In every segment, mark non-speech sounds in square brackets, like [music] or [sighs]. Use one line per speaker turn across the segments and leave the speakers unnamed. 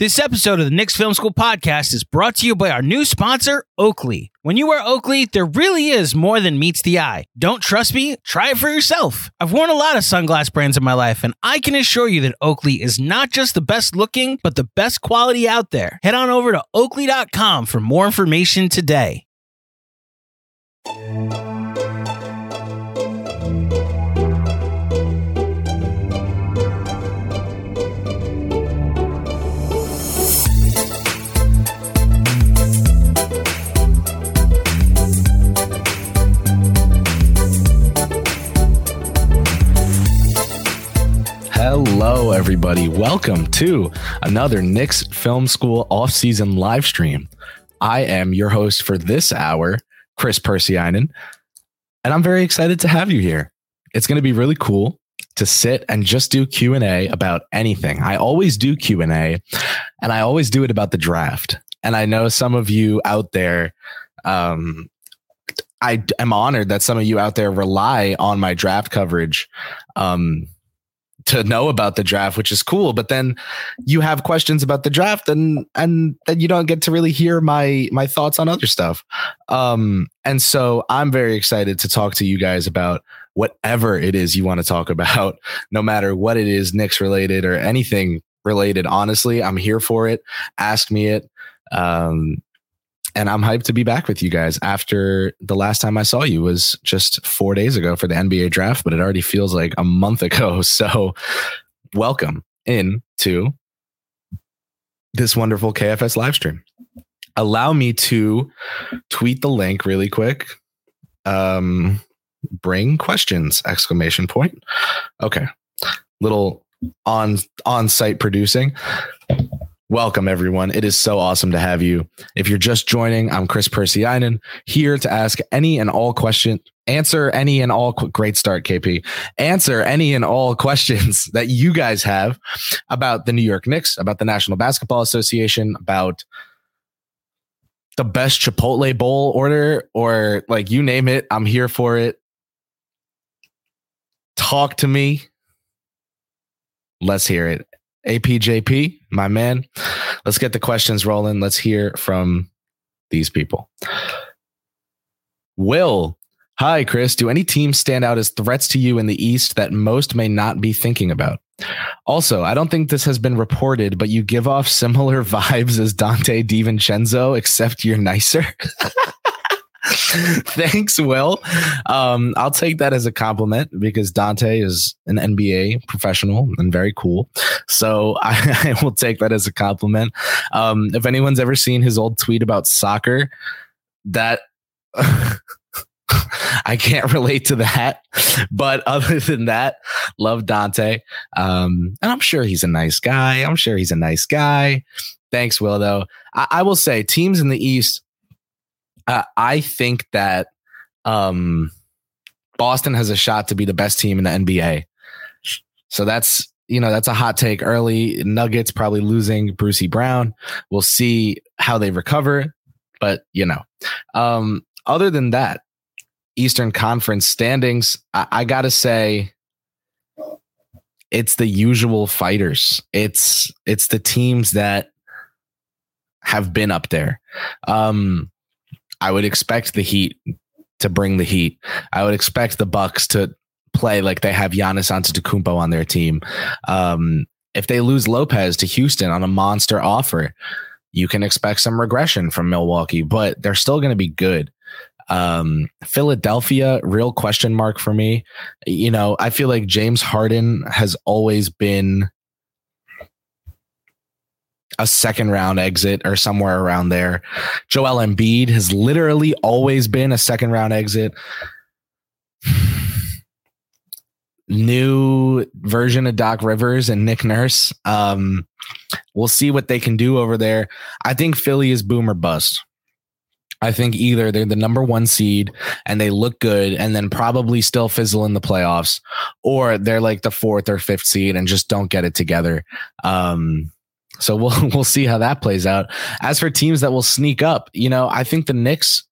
This episode of the Knicks Film School podcast is brought to you by our new sponsor, Oakley. When you wear Oakley, there really is more than meets the eye. Don't trust me? Try it for yourself. I've worn a lot of sunglass brands in my life, and I can assure you that Oakley is not just the best looking, but the best quality out there. Head on over to oakley.com for more information today.
Hello, everybody. Welcome to another Knicks Film School off-season live stream. I am your host for this hour, Kris Pursiainen, and I'm very excited to have you here. It's going to be really cool to sit and just do Q&A about anything. I always do Q&A, and I always do it about the draft. And I know some of you out there um, I am honored that some of you out there rely on my draft coverage. Um, to know about the draft, which is cool. But then you have questions about the draft, and and then you don't get to really hear my my thoughts on other stuff. Um, and so I'm very excited to talk to you guys about whatever it is you want to talk about, [laughs] no matter what it is, Knicks related or anything related. Honestly, I'm here for it. Ask me it. Um, and I'm hyped to be back with you guys after the last time I saw you was just four days ago for the NBA draft, but it already feels like a month [laughs] ago. So, welcome in to this wonderful KFS live stream. Allow me to tweet the link really quick. Um, bring questions! Exclamation point. Okay, little on on site producing. Welcome, everyone. It is so awesome to have you. If you're just joining, I'm Kris Percy Pursiainen here to ask any and all questions, answer any and all, great start, KP, answer any and all questions [laughs] that you guys have about the New York Knicks, about the National Basketball Association, about the best Chipotle bowl order, or like you name it, I'm here for it. Talk to me. Let's hear it. APJP, my man. Let's get the questions rolling. Let's hear from these people. Will, hi, Kris. Do any teams stand out as threats to you in the East that most may not be thinking about? Also, I don't think this has been reported, but you give off similar [laughs] vibes as Donte DiVincenzo, except you're nicer. [laughs] [laughs] Thanks, Will. Um, I'll take that as a compliment because Donte is an NBA professional and very cool. So [laughs] I, I will take that as a compliment. Um, if anyone's ever seen his old tweet about soccer, that [laughs] I can't relate to that. But other than that, love Donte. Um, and I'm sure he's a nice guy. I'm sure he's a nice guy. Thanks, Will, though. I, I will say teams in the East uh, I think that um, Boston has a shot to be the best team in the NBA. So that's you know that's a hot take early. Nuggets probably losing Brucey Brown. We'll see how they recover, but you know, um, other than that, Eastern Conference standings, I, I gotta say, it's the usual fighters. It's it's the teams that have been up there. Um, I would expect the Heat to bring the heat. I would expect the Bucks to play like they have Giannis Antetokounmpo on their team. Um, if they lose Lopez to Houston on a monster offer, you can expect some regression from Milwaukee, but they're still going to be good. Um, Philadelphia, real question mark for me. You know, I feel like James Harden has always been a second round exit or somewhere around there. Joel Embiid has literally always been a second round exit. [sighs] New version of Doc Rivers and Nick Nurse. Um, we'll see what they can do over there. I think Philly is boomer bust. I think either they're the number one seed and they look good and then probably still fizzle in the playoffs, or they're like the fourth or fifth seed and just don't get it together. Um, so we'll [laughs] we'll see how that plays out. As for teams that will sneak up, you know, I think the Knicks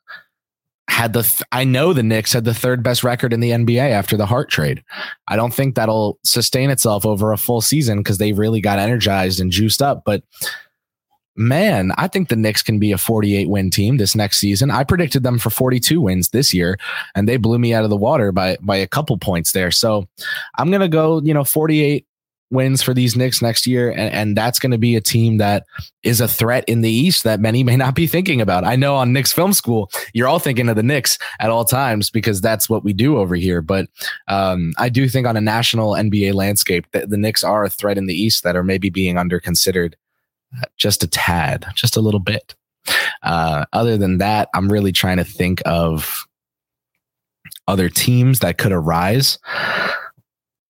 had the th- I know the Knicks had the third best record in the NBA after the Hart trade. I don't think that'll sustain itself over a full season because they really got energized and juiced up, but man, I think the Knicks can be a 48 win team this next season. I predicted them for 42 wins this year, and they blew me out of the water by by a couple points there. So I'm gonna go, you know, 48 wins for these Knicks next year, and, and that's going to be a team that is a threat in the East that many may not be thinking about. I know on Knicks Film School, you're all thinking of the Knicks at all times because that's what we do over here. But um, I do think on a national NBA landscape, that the Knicks are a threat in the East that are maybe being under considered just a tad, just a little bit. Uh, other than that, I'm really trying to think of other teams that could arise.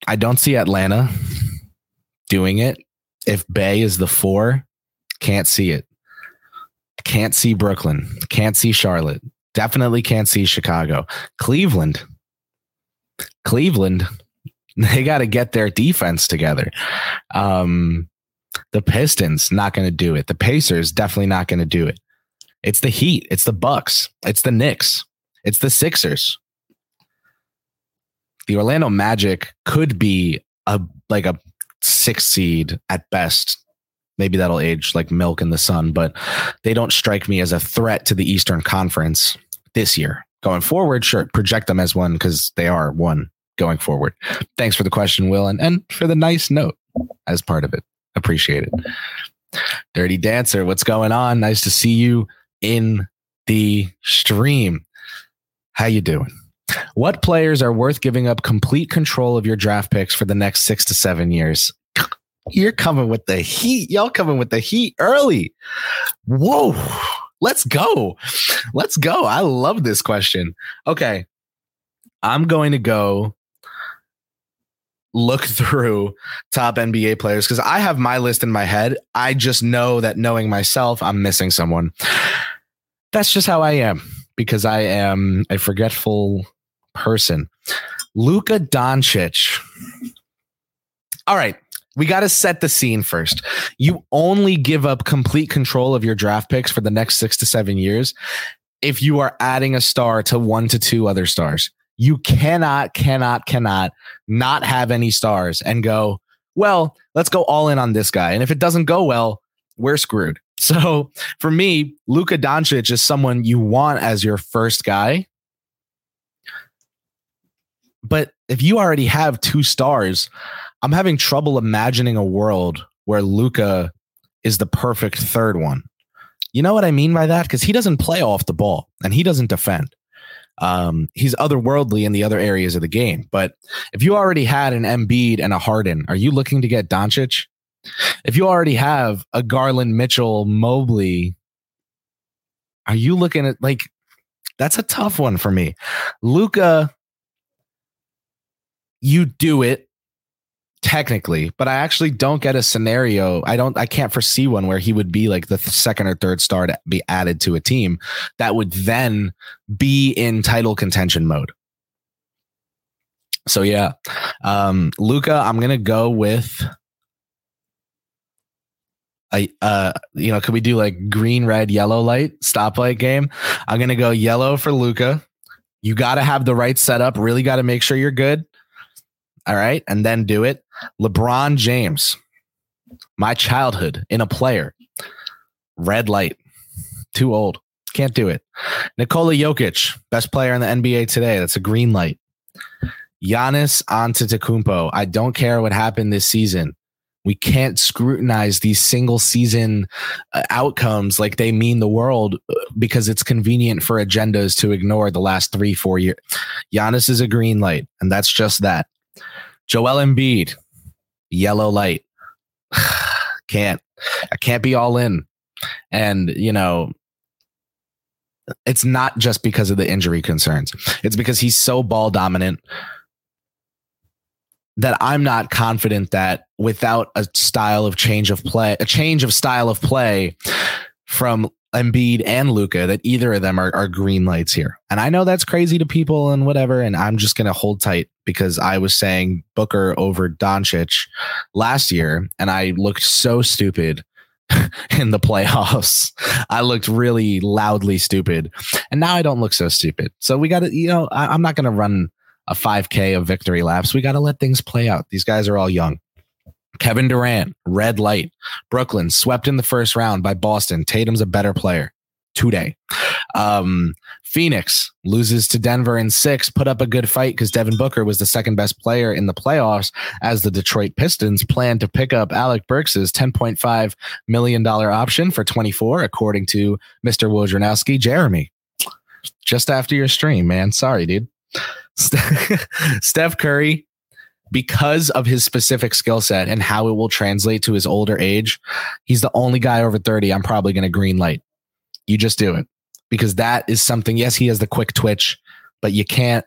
I don't see Atlanta doing it. If Bey is the four, can't see it. Can't see Brooklyn. Can't see Charlotte. Definitely can't see Chicago. Cleveland. Cleveland. [laughs] They got to get their defense together. Um, the Pistons not going to do it. The Pacers definitely not going to do it. It's the Heat. It's the Bucks. It's the Knicks. It's the Sixers. The Orlando Magic could be a like a six seed at best. Maybe that'll age like milk in the sun, but they don't strike me as a threat to the Eastern Conference this year. Going forward, sure, project them as one because they are one going forward. Thanks for the question, Will, and, and for the nice note as part of it. Appreciate it. Dirty Dancer, what's going on? Nice to see you in the stream. How you doing? What players are worth giving up complete control of your draft picks for the next six to seven years? You're coming with the heat. Y'all coming with the heat early. Whoa. Let's go. Let's go. I love this question. Okay. I'm going to go look [laughs] through top NBA players because I have my list in my head. I just know that knowing myself, I'm missing someone. That's just how I am because I am a forgetful person. Luka Doncic. All right. We got to set the scene first. You only give up complete control of your draft picks for the next six to seven years if you are adding a star to one to two other stars. You cannot, cannot, cannot not have any stars and go, well, let's go all in on this guy. And if it doesn't go well, we're screwed. [laughs] So for me, Luka Doncic is someone you want as your first guy. But if you already have two stars, I'm having trouble imagining a world where Luka is the perfect third one. You know what I mean by that? Because he doesn't play off the ball and he doesn't defend. Um, he's otherworldly in the other areas of the game. But if you already had an Embiid and a Harden, are you looking to get Doncic? If you already have a Garland, Mitchell, Mobley, are you looking at like that's a tough one for me. Luka, you do it technically, but I actually don't get a scenario. I don't, I can't foresee one where he would be like the second or third star to be added to a team that would then be in title contention mode. So yeah, um, Luka, I'm gonna go with. I uh you know could we do like green red yellow light stoplight game? I'm gonna go yellow for Luka. You got to have the right setup. Really got to make sure you're good. All right, and then do it. LeBron James, my childhood in a player. Red light, too old, can't do it. Nikola Jokic, best player in the NBA today. That's a green light. Giannis Antetokounmpo. I don't care what happened this season. We can't scrutinize these single season uh, outcomes like they mean the world uh, because it's convenient for agendas to ignore the last three, four years. Giannis is a green light, and that's just that. Joel Embiid, yellow light. [sighs] can't. I can't be all in. And, you know, it's not just because of the injury concerns. It's because he's so ball dominant that I'm not confident that without a style of change of play, a change of style of play from Embiid and Luka that either of them are, are green lights here. And I know that's crazy to people and whatever. And I'm just going to hold tight because I was saying Booker over Doncic last year and I looked so stupid [laughs] in the playoffs. [laughs] I looked really loudly stupid. And now I don't look so stupid. So we got to, you know, I, I'm not going to run a 5K of victory laps. We got to let things play out. These guys are all young. Kevin Durant, red light. Brooklyn swept in the first round by Boston. Tatum's a better player today. Um, Phoenix loses to Denver in six, put up a good fight because Devin Booker was the second best player in the playoffs as the Detroit Pistons plan to pick up Alec Burks's $10.5 million option for 24, according to Mr. Wojnarowski. Jeremy, just after your stream, man. Sorry, dude. [laughs] Steph Curry because of his specific skill set and how it will translate to his older age, he's the only guy over 30 I'm probably going to green light. You just do it because that is something. Yes, he has the quick twitch, but you can't.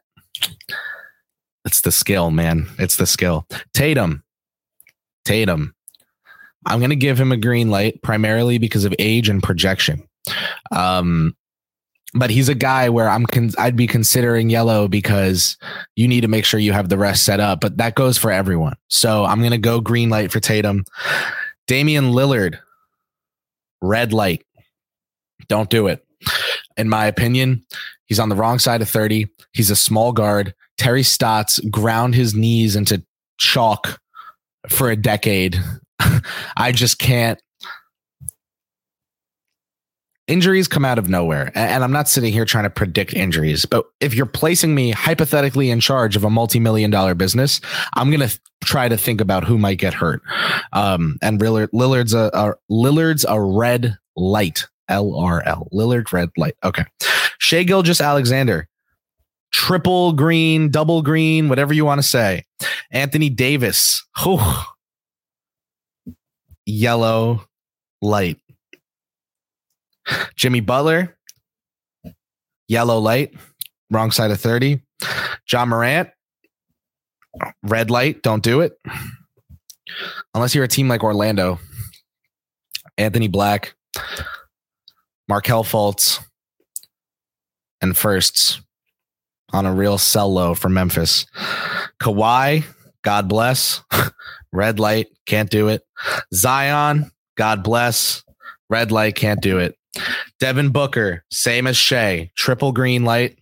It's the skill, man. It's the skill. Tatum, Tatum. I'm going to give him a green light primarily because of age and projection. Um, but he's a guy where I'm con- I'd be considering yellow because you need to make sure you have the rest set up, but that goes for everyone. So I'm going to go green light for Tatum. Damian Lillard, red light. Don't do it. In my opinion, he's on the wrong side of 30. He's a small guard. Terry Stotts ground his knees into chalk for a decade. [laughs] I just can't injuries come out of nowhere. And I'm not sitting here trying to predict injuries, but if you're placing me hypothetically in charge of a multi million dollar business, I'm going to th- try to think about who might get hurt. Um, and Lillard, Lillard's a, a, Lillard's a red light. LRL. Lillard red light. Okay. Shai Gilgeous-Alexander. Triple green, double green, whatever you want to say. Anthony Davis. Oh, yellow light. Jimmy Butler, yellow light, wrong side of 30. Ja Morant, red light, don't do it. Unless you're a team like Orlando. Anthony Black, Markelle Fultz, and firsts on a real sell low for Memphis. Kawhi, God bless. [laughs] Red light, can't do it. Zion, God bless. Red light, can't do it. Devin Booker, same as Shai, triple green light.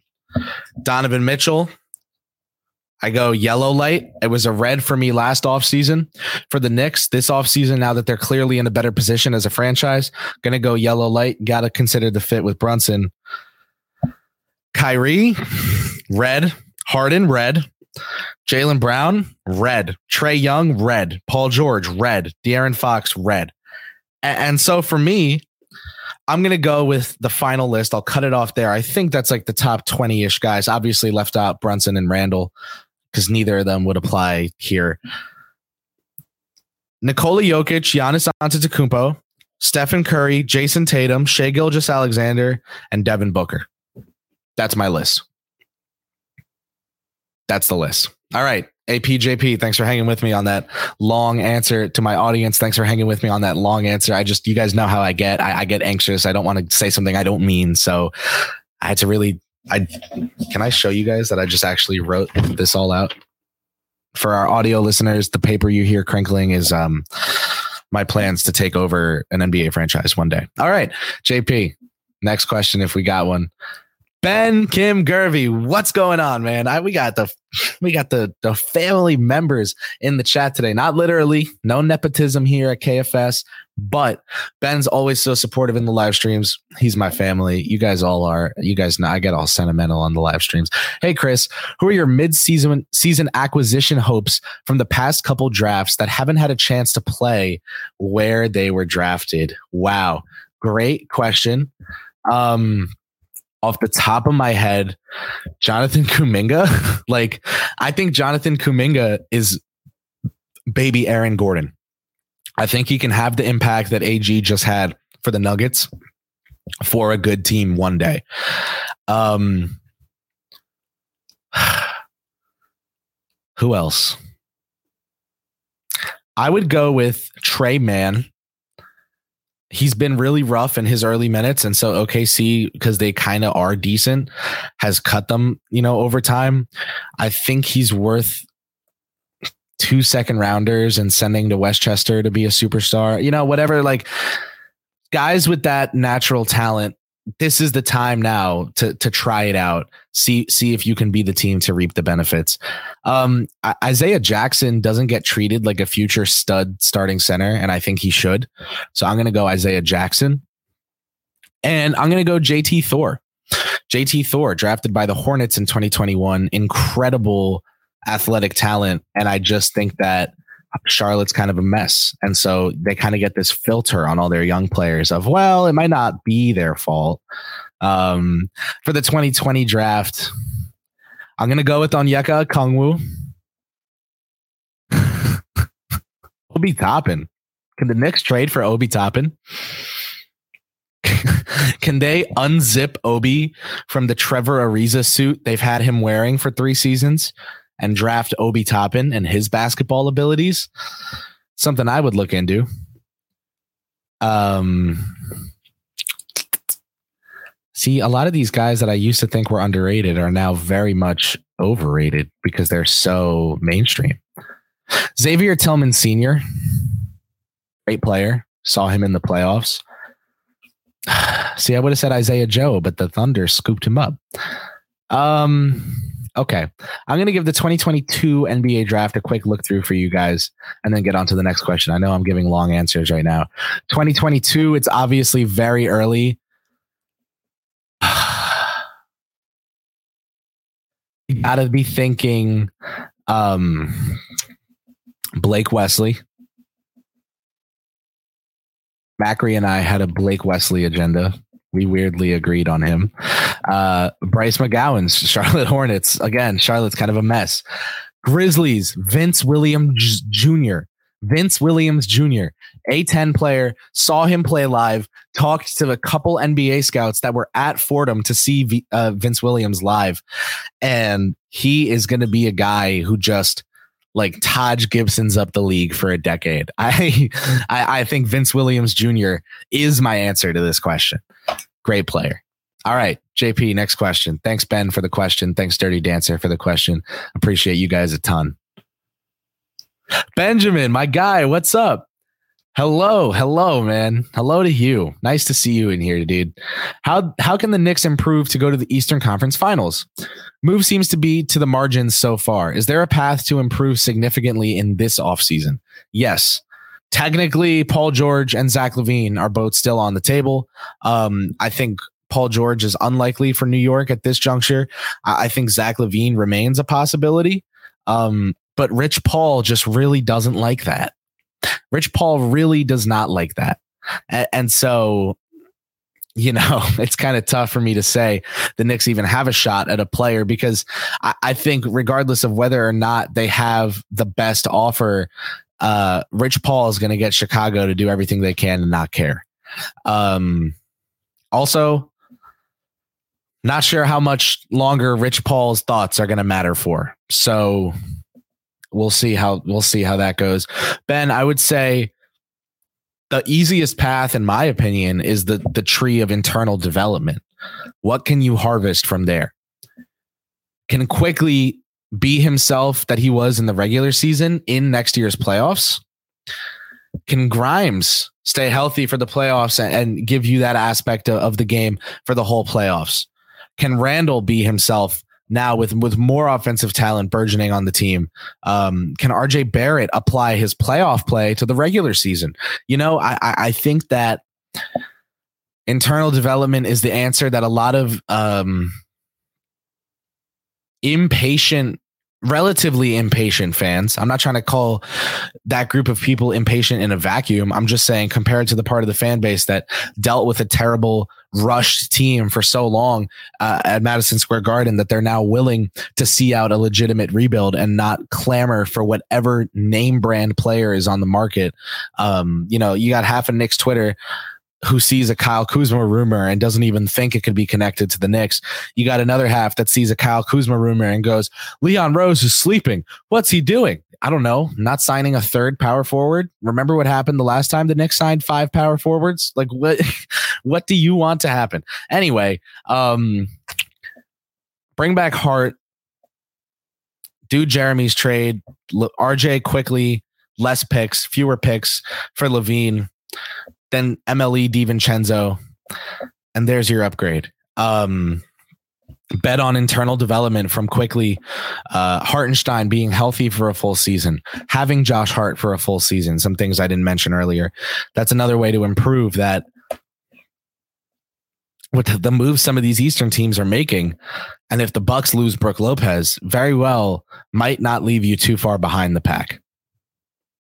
Donovan Mitchell, I go yellow light. It was a red for me last offseason. For the Knicks, this offseason, now that they're clearly in a better position as a franchise, to go yellow light. Got to consider the fit with Brunson. Kyrie, red. Harden, red. Jaylen Brown, red. Trae Young, red. Paul George, red. De'Aaron Fox, red. And so for me, I'm going to go with the final list. I'll cut it off there. I think that's like the top 20 ish guys. Obviously, left out Brunson and Randle because neither of them would apply here. Nikola Jokic, Giannis Antetokounmpo, Stephen Curry, Jayson Tatum, Shai Gilgeous-Alexander, and Devin Booker. That's my list. That's the list. All right. APJP, thanks for hanging with me on that long answer to my audience. Thanks for hanging with me on that long answer. I just, you guys know how I get. I, I get anxious. I don't want to say something I don't mean. So I had to really, I can I show you guys that I just actually wrote this all out for our audio listeners. The paper you hear crinkling is um my plans to take over an NBA franchise one day. All right, JP. Next question, if we got one. Ben Kim Gervey, what's going on, man? I, we got the we got the the family members in the chat today. Not literally, no nepotism here at KFS, but Ben's always so supportive in the live streams. He's my family. You guys all are. You guys know I get all sentimental on the live streams. Hey Kris, who are your mid-season season acquisition hopes from the past couple drafts that haven't had a chance to play where they were drafted? Wow. Great question. Um off the top of my head, Jonathan Kuminga. [laughs] like, I think Jonathan Kuminga is baby Aaron Gordon. I think he can have the impact that AG just had for the Nuggets for a good team one day. Um, [sighs] who else? I would go with Trey Mann he's been really rough in his early minutes. And so OKC, because they kind of are decent, has cut them, you know, over time. I think he's worth two second rounders and sending to Westchester to be a superstar, you know, whatever. Like guys with that natural talent this is the time now to to try it out. See see if you can be the team to reap the benefits. Um, Isaiah Jackson doesn't get treated like a future stud starting center, and I think he should. So I'm going to go Isaiah Jackson, and I'm going to go JT Thor. JT Thor, drafted by the Hornets in 2021, incredible athletic talent, and I just think that Charlotte's kind of a mess. And so they kind of get this filter on all their young players of, well, it might not be their fault. Um, for the 2020 draft, I'm going to go with Onyeka Okongwu. [laughs] Obi Toppin. Can the Knicks trade for Obi Toppin? [laughs] Can they unzip Obi from the Trevor Ariza suit they've had him wearing for three seasons and draft Obi Toppin and his basketball abilities. Something I would look into. Um, see, a lot of these guys that I used to think were underrated are now very much overrated because they're so mainstream. Xavier Tillman Sr., great player. Saw him in the playoffs. [sighs] See, I would have said Isaiah Joe, but the Thunder scooped him up. Um, Okay. I'm going to give the 2022 NBA draft a quick look through for you guys and then get on to the next question. I know I'm giving long answers right now. 2022, it's obviously very early. [sighs] you got to be thinking um, Blake Wesley. Macri and I had a Blake Wesley agenda we weirdly agreed on him. Uh, Bryce McGowens, Charlotte [laughs] Hornets. Again, Charlotte's kind of a mess. Grizzlies, Vince Williams Jr. Vince Williams Jr., A10 player, saw him play live, talked to a couple NBA scouts that were at Fordham to see v, uh, Vince Williams live. And he is going to be a guy who just like Taj Gibson's up the league for a decade. [laughs] I, I, I think Vince Williams Jr. is my answer to this question. Great player. All right, JP, next question. Thanks, Ben, for the question. Thanks, Dirty Dancer, for the question. Appreciate you guys a ton. Benjamin, my guy, what's up? Hello, hello, man. Hello to you. Nice to see you in here, dude. How how can the Knicks improve to go to the Eastern Conference Finals? Move seems to be to the margins so far. Is there a path to improve significantly in this offseason? Yes. Technically, Paul George and Zach LaVine are both still on the table. Um, I think Paul George is unlikely for New York at this juncture. I, I think Zach LaVine remains a possibility. Um, but Rich Paul just really doesn't like that. Rich Paul really does not like that. And, and so, you know, [laughs] it's kind of tough for me to say the Knicks even have a shot at a player because I, I think, regardless of whether or not they have the best offer, uh, Rich Paul is going to get Chicago to do everything they can and not care. Um, also, not sure how much longer Rich Paul's thoughts are going to matter for. So we'll see how we'll see how that goes. Ben, I would say the easiest path, in my opinion, is the the tree of internal development. What can you harvest from there? Can Quickley be himself that he was in the regular season in next year's playoffs? Can Grimes stay healthy for the playoffs and, and give you that aspect of, of the game for the whole playoffs? Can Randle be himself now with with more offensive talent burgeoning on the team. Um, can RJ Barrett apply his playoff play to the regular season? You know, I I think that internal development is the answer that a lot of um, impatient relatively impatient fans. I'm not trying to call that group of people impatient in a vacuum. I'm just saying compared to the part of the fan base that dealt with a terrible rushed team for so long uh, at Madison Square Garden that they're now willing to see out a legitimate rebuild and not clamor for whatever name brand player is on the market. Um, you know, you got half of Knicks Twitter who sees a Kyle Kuzma rumor and doesn't even think it could be connected to the Knicks. You got another half that sees a Kyle Kuzma rumor and goes, Leon Rose is sleeping. What's he doing? I don't know, not signing a third power forward. Remember what happened the last time the Knicks signed five power forwards? Like what [laughs] what do you want to happen? Anyway, um bring back Hart. Do Jeremy's trade. RJ Quickley, less picks, fewer picks for LaVine. Then MLE DiVincenzo. and there's your upgrade. Um, bet on internal development from Quickley uh hartenstein being healthy for a full season having josh hart for a full season some things i didn't mention earlier that's another way to improve that with the moves some of these eastern teams are making and if the bucks lose brook lopez very well might not leave you too far behind the pack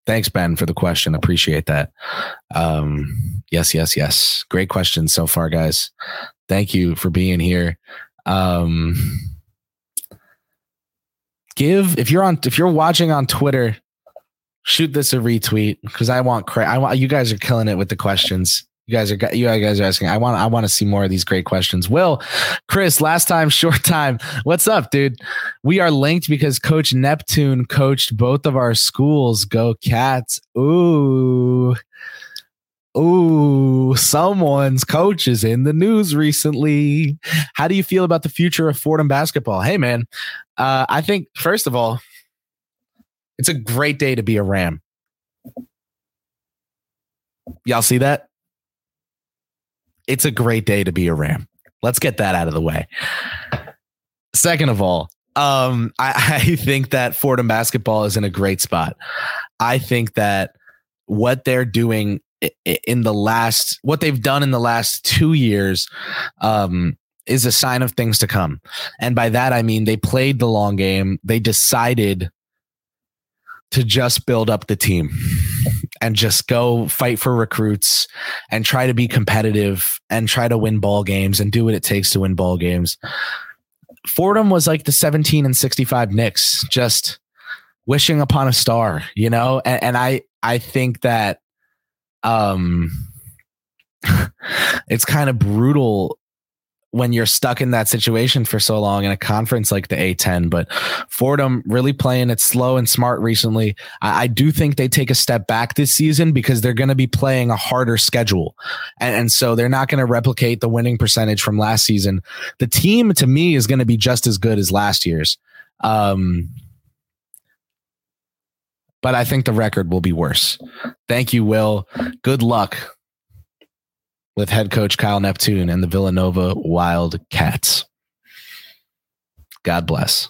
thanks ben for the question. Appreciate that. Um yes yes yes. Great questions so far guys. Thank you for being here. Um, give if you're on if you're watching on Twitter, shoot this a retweet because I want cra- I want you guys are killing it with the questions. You guys are you guys are asking. I want I want to see more of these great questions. Will, Kris, last time, [laughs] short time. What's up, dude? We are linked because Coach Neptune coached both of our schools. Go Cats! Ooh, Ooh, someone's coach is in the news recently. How do you feel about the future of Fordham basketball? Hey, man, uh, I think, first of all, it's a great day to be a Ram. Y'all see that? It's a great day to be a Ram. Let's get that out of the way. Second of all, um, I, [laughs] I think that Fordham basketball is in a great spot. I think that what they're doing in the last what they've done in the last two years um, is a sign of things to come. And by that I mean they played the long game. They decided to just build up the team and just go fight for recruits and try to be competitive and try to win ball games and do what it takes to win ball games. Fordham was like the 17 and 65 Knicks, just wishing upon a star, you know? And, and I I think that um [laughs] it's kind of brutal when you're stuck in that situation for so long in a conference like the A10. But Fordham really playing it slow and smart recently. I, I do think they take a step back this season because they're going to be playing a harder schedule. And, and so they're not going to replicate the winning percentage from last season. The team, to me, is going to be just as good as last year's. Um, but I think the record will be worse. Thank you, Will. Good luck with head coach Kyle Neptune and the Villanova Wildcats. God bless.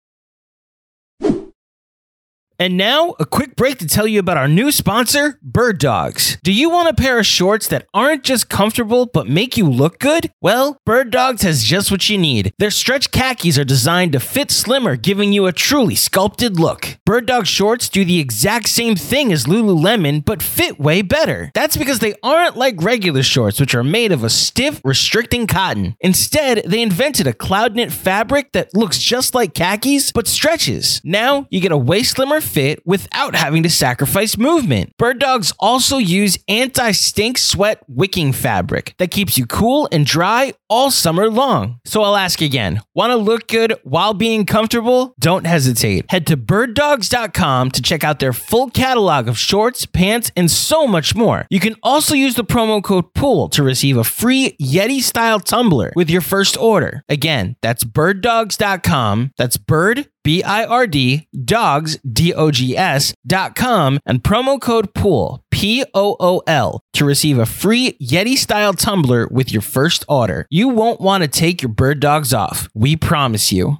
And now, a quick break to tell you about our new sponsor, Bird Dogs. Do you want a pair of shorts that aren't just comfortable but make you look good? Well, Bird Dogs has just what you need. Their stretch khakis are designed to fit slimmer, giving you a truly sculpted look. Bird Dog shorts do the exact same thing as Lululemon but fit way better. That's because they aren't like regular shorts, which are made of a stiff, restricting cotton. Instead, they invented a cloud knit fabric that looks just like khakis but stretches. Now, you get a way slimmer fit without having to sacrifice movement. Bird dogs also use anti stink sweat wicking fabric that keeps you cool and dry all summer long. So I'll ask again want to look good while being comfortable? Don't hesitate. Head to birddogs.com to check out their full catalog of shorts, pants, and so much more. You can also use the promo code POOL to receive a free Yeti style tumbler with your first order. Again, that's birddogs.com. That's bird B I R D, dogs, D O G S, dot com, and promo code POOL, P O O L, to receive a free Yeti style tumbler with your first order. You won't want to take your bird dogs off. We promise you.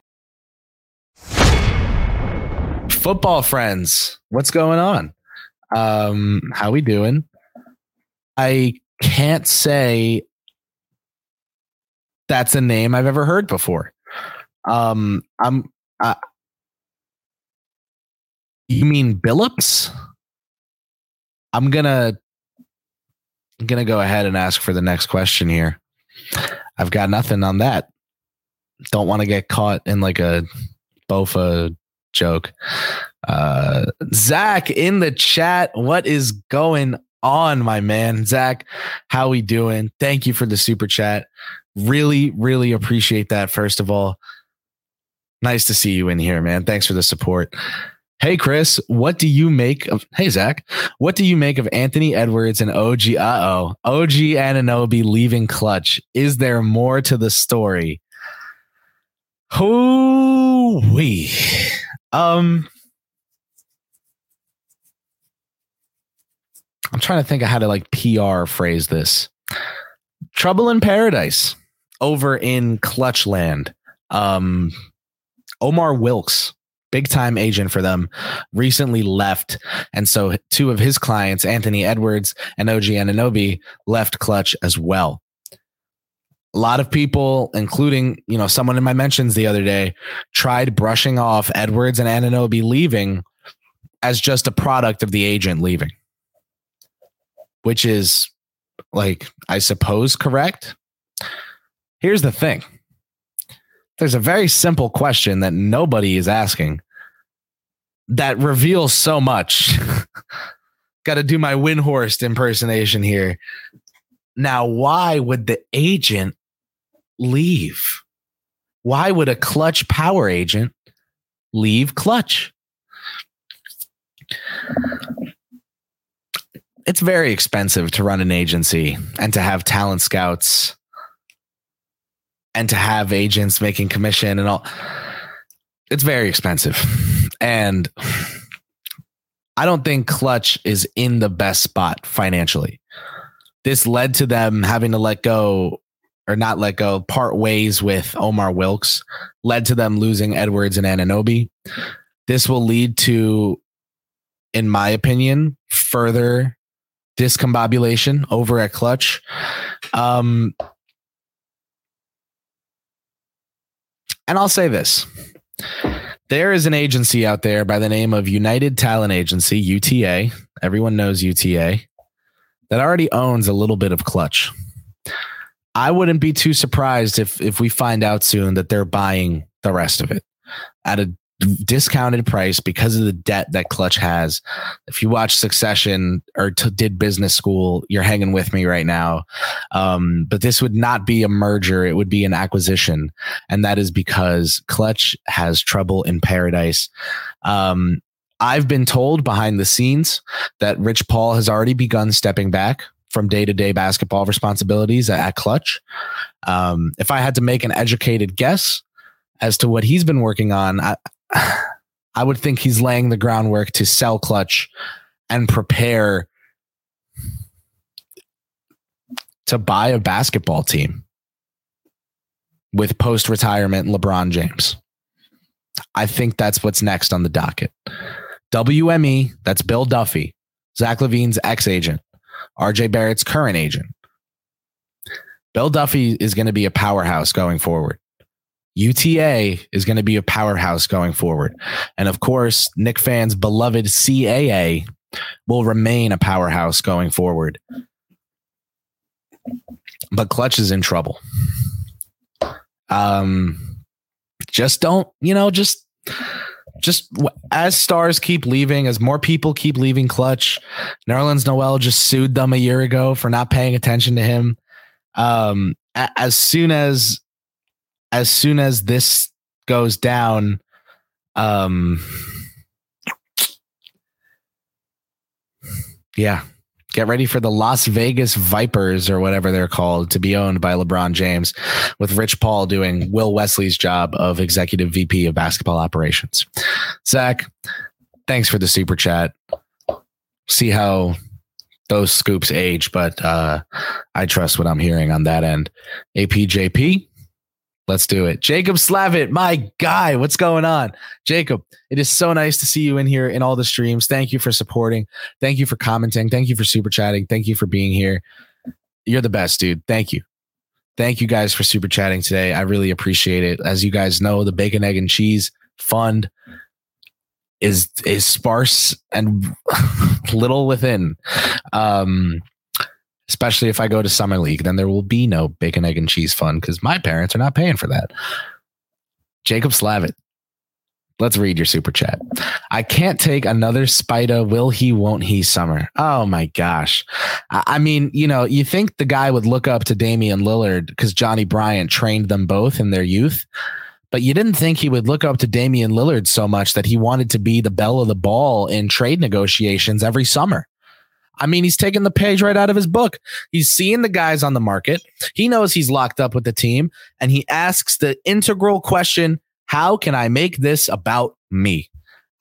Football friends, what's going on? Um, how we doing? I can't say that's a name I've ever heard before. Um, I'm. Uh, you mean Billups? I'm gonna. I'm gonna go ahead and ask for the next question here. I've got nothing on that. Don't want to get caught in like a Bofa joke. Uh, Zach in the chat, what is going on, my man? Zach, how we doing? Thank you for the super chat. Really, really appreciate that. First of all, nice to see you in here, man. Thanks for the support. Hey Kris, what do you make of Hey Zach, what do you make of Anthony Edwards and OG uh-oh, OG Anunoby leaving clutch? Is there more to the story? Oh we um I'm trying to think of how to like PR phrase this. Trouble in paradise over in clutch land. Um Omar Wilkes big time agent for them, recently left. And so two of his clients, Anthony Edwards and OG Anunoby, left Clutch as well. A lot of people, including, you know, someone in my mentions the other day, tried brushing off Edwards and Anunoby leaving as just a product of the agent leaving, which is like, I suppose, correct. Here's the thing there's a very simple question that nobody is asking that reveals so much. [laughs] Got to do my Windhorst impersonation here. Now, why would the agent leave? Why would a clutch power agent leave clutch? It's very expensive to run an agency and to have talent scouts and to have agents making commission and all it's very expensive. And i don't think clutch is in the best spot financially. This led to them having to let go or not let go part ways with omar wilkes led to them losing edwards and anunoby this will lead to in my opinion further discombobulation over at clutch. Um And I'll say this there is an agency out there by the name of United Talent Agency, UTA. Everyone knows UTA, that already owns a little bit of Clutch. I wouldn't be too surprised if if we find out soon that they're buying the rest of it at a discounted price because of the debt that Clutch has. If you watch Succession or t- did business school, you're hanging with me right now. Um, but this would not be a merger; it would be an acquisition, and that is because Clutch has trouble in paradise. Um, I've been told behind the scenes that Rich Paul has already begun stepping back from day to day basketball responsibilities at Clutch. Um, if I had to make an educated guess as to what he's been working on, I would think he's laying the groundwork to sell clutch and prepare to buy a basketball team with post retirement LeBron James. I think that's what's next on the docket. WME, that's Bill Duffy, Zach LaVine's ex agent, RJ Barrett's current agent. Bill Duffy is going to be a powerhouse going forward. UTA is going to be a powerhouse going forward. And of course, Nick fans' beloved CAA will remain a powerhouse going forward. But Clutch is in trouble. Um, just don't, you know, just just as stars keep leaving, as more people keep leaving Clutch, Nerlens Noel just sued them a year ago for not paying attention to him. Um, as soon as as soon as this goes down, um, yeah, get ready for the Las Vegas Vipers or whatever they're called to be owned by LeBron James, with Rich Paul doing Will Wesley's job of executive VP of basketball operations. Zach, thanks for the super chat. See how those scoops age, but uh, I trust what I'm hearing on that end. APJP, Let's do it. Jacob Slavitt, my guy, what's going on? Jacob, it is so nice to see you in here in all the streams. Thank you for supporting. Thank you for commenting. Thank you for super chatting. Thank you for being here. You're the best, dude. Thank you. Thank you guys for super chatting today. I really appreciate it. As you guys know, the bacon, egg, and cheese fund is is sparse and [laughs] little within. Um, especially if I go to summer league, then there will be no bacon, egg, and cheese fund because my parents are not paying for that. Jacob Slavitt, let's read your super chat. I can't take another Spida. Will he? Won't he? Summer. Oh my gosh. I, I mean, you know, you think the guy would look up to Damian Lillard because Johnnie Bryant trained them both in their youth. But you didn't think he would look up to Damian Lillard so much that he wanted to be the belle of the ball in trade negotiations every summer. I mean, he's taking the page right out of his book. He's seeing the guys on the market. He knows he's locked up with the team, and he asks the integral question How can I make this about me?